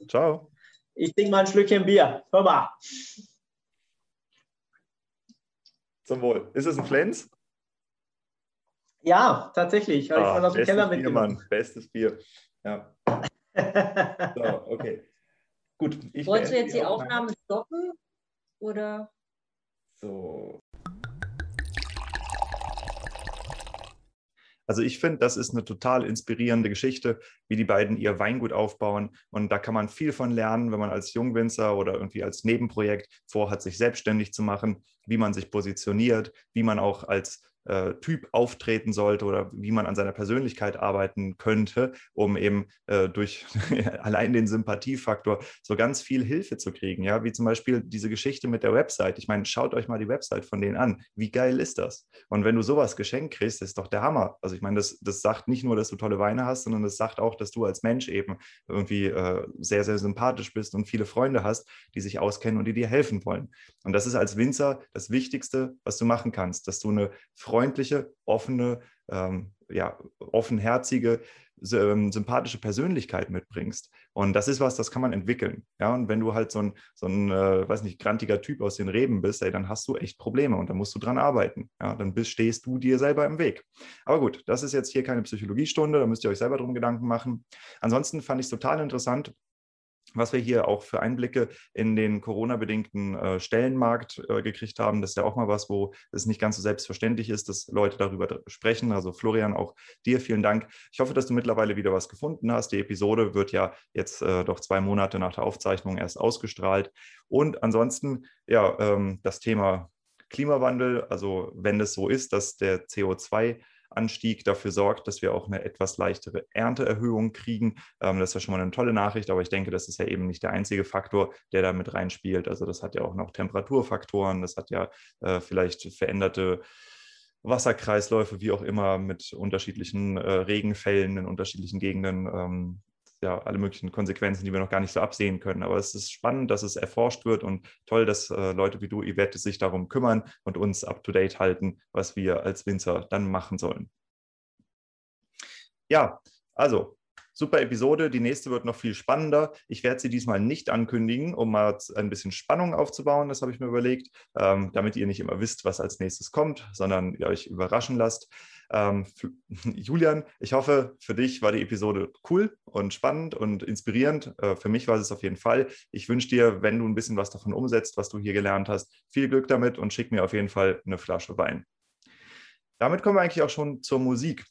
Ciao. Ich trinke mal ein Schlückchen Bier. Hör mal. Zum Wohl. Ist es ein Flens? Ja, tatsächlich. Habe ah, ich mal aus dem Keller mitgenommen. Bier, Mann. Bestes Bier. Ja. So, okay. Gut. Ich Wolltest du jetzt die Aufnahme stoppen? Oder? So. Also ich finde, das ist eine total inspirierende Geschichte, wie die beiden ihr Weingut aufbauen. Und da kann man viel von lernen, wenn man als Jungwinzer oder irgendwie als Nebenprojekt vorhat, sich selbstständig zu machen, wie man sich positioniert, wie man auch als äh, Typ auftreten sollte oder wie man an seiner Persönlichkeit arbeiten könnte, um eben äh, durch allein den Sympathiefaktor so ganz viel Hilfe zu kriegen. Ja, wie zum Beispiel diese Geschichte mit der Website. Ich meine, schaut euch mal die Website von denen an. Wie geil ist das? Und wenn du sowas geschenkt kriegst, ist doch der Hammer. Also ich meine, das, das sagt nicht nur, dass du tolle Weine hast, sondern das sagt auch, dass du als Mensch eben irgendwie äh, sehr, sehr sympathisch bist und viele Freunde hast, die sich auskennen und die dir helfen wollen. Und das ist als Winzer das Wichtigste, was du machen kannst, dass du eine freundliche, offene, ähm, ja, offenherzige, ähm, sympathische Persönlichkeit mitbringst. Und das ist was, das kann man entwickeln. Ja, und wenn du halt so ein, so ein äh, weiß nicht, grantiger Typ aus den Reben bist, ey, dann hast du echt Probleme und dann musst du dran arbeiten. Ja, dann bist, stehst du dir selber im Weg. Aber gut, das ist jetzt hier keine Psychologiestunde, da müsst ihr euch selber drum Gedanken machen. Ansonsten fand ich es total interessant, was wir hier auch für Einblicke in den Corona-bedingten äh, Stellenmarkt äh, gekriegt haben. Das ist ja auch mal was, wo es nicht ganz so selbstverständlich ist, dass Leute darüber sprechen. Also Florian, auch dir vielen Dank. Ich hoffe, dass du mittlerweile wieder was gefunden hast. Die Episode wird ja jetzt äh, doch zwei Monate nach der Aufzeichnung erst ausgestrahlt. Und ansonsten, ja, ähm, das Thema Klimawandel, also wenn es so ist, dass der CO2 Anstieg dafür sorgt, dass wir auch eine etwas leichtere Ernteerhöhung kriegen. Ähm, das ist ja schon mal eine tolle Nachricht, aber ich denke, das ist ja eben nicht der einzige Faktor, der da mit reinspielt. Also das hat ja auch noch Temperaturfaktoren, das hat ja äh, vielleicht veränderte Wasserkreisläufe, wie auch immer, mit unterschiedlichen äh, Regenfällen in unterschiedlichen Gegenden. Ähm, ja, alle möglichen Konsequenzen, die wir noch gar nicht so absehen können. Aber es ist spannend, dass es erforscht wird und toll, dass äh, Leute wie du, Yvette, sich darum kümmern und uns up-to-date halten, was wir als Winzer dann machen sollen. Ja, also super Episode. Die nächste wird noch viel spannender. Ich werde sie diesmal nicht ankündigen, um mal ein bisschen Spannung aufzubauen. Das habe ich mir überlegt, ähm, damit ihr nicht immer wisst, was als nächstes kommt, sondern ihr euch überraschen lasst. Ähm, Julian, ich hoffe, für dich war die Episode cool und spannend und inspirierend. Äh, für mich war es auf jeden Fall. Ich wünsche dir, wenn du ein bisschen was davon umsetzt, was du hier gelernt hast, viel Glück damit und schick mir auf jeden Fall eine Flasche Wein. Damit kommen wir eigentlich auch schon zur Musik.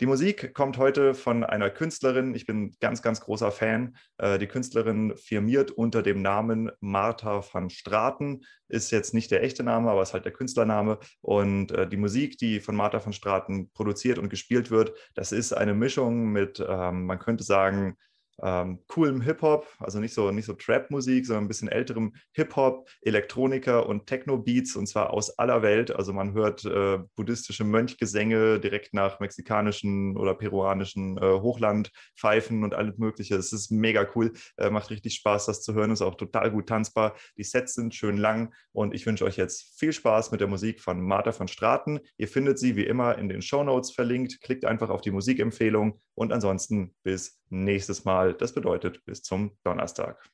Die Musik kommt heute von einer Künstlerin. Ich bin ganz, ganz großer Fan. Äh, die Künstlerin firmiert unter dem Namen Martha van Straten. Ist jetzt nicht der echte Name, aber ist halt der Künstlername. Und äh, die Musik, die von Martha van Straten produziert und gespielt wird, das ist eine Mischung mit, ähm, man könnte sagen, ähm, coolem Hip-Hop, also nicht so, nicht so Trap-Musik, sondern ein bisschen älterem Hip-Hop, Elektronika und Techno-Beats und zwar aus aller Welt. Also man hört äh, buddhistische Mönchgesänge direkt nach mexikanischen oder peruanischen äh, Hochlandpfeifen und alles Mögliche. Es ist mega cool, äh, macht richtig Spaß, das zu hören, ist auch total gut tanzbar. Die Sets sind schön lang und ich wünsche euch jetzt viel Spaß mit der Musik von Martha von Straten. Ihr findet sie wie immer in den Show Notes verlinkt. Klickt einfach auf die Musikempfehlung und ansonsten bis nächstes Mal. Das bedeutet bis zum Donnerstag.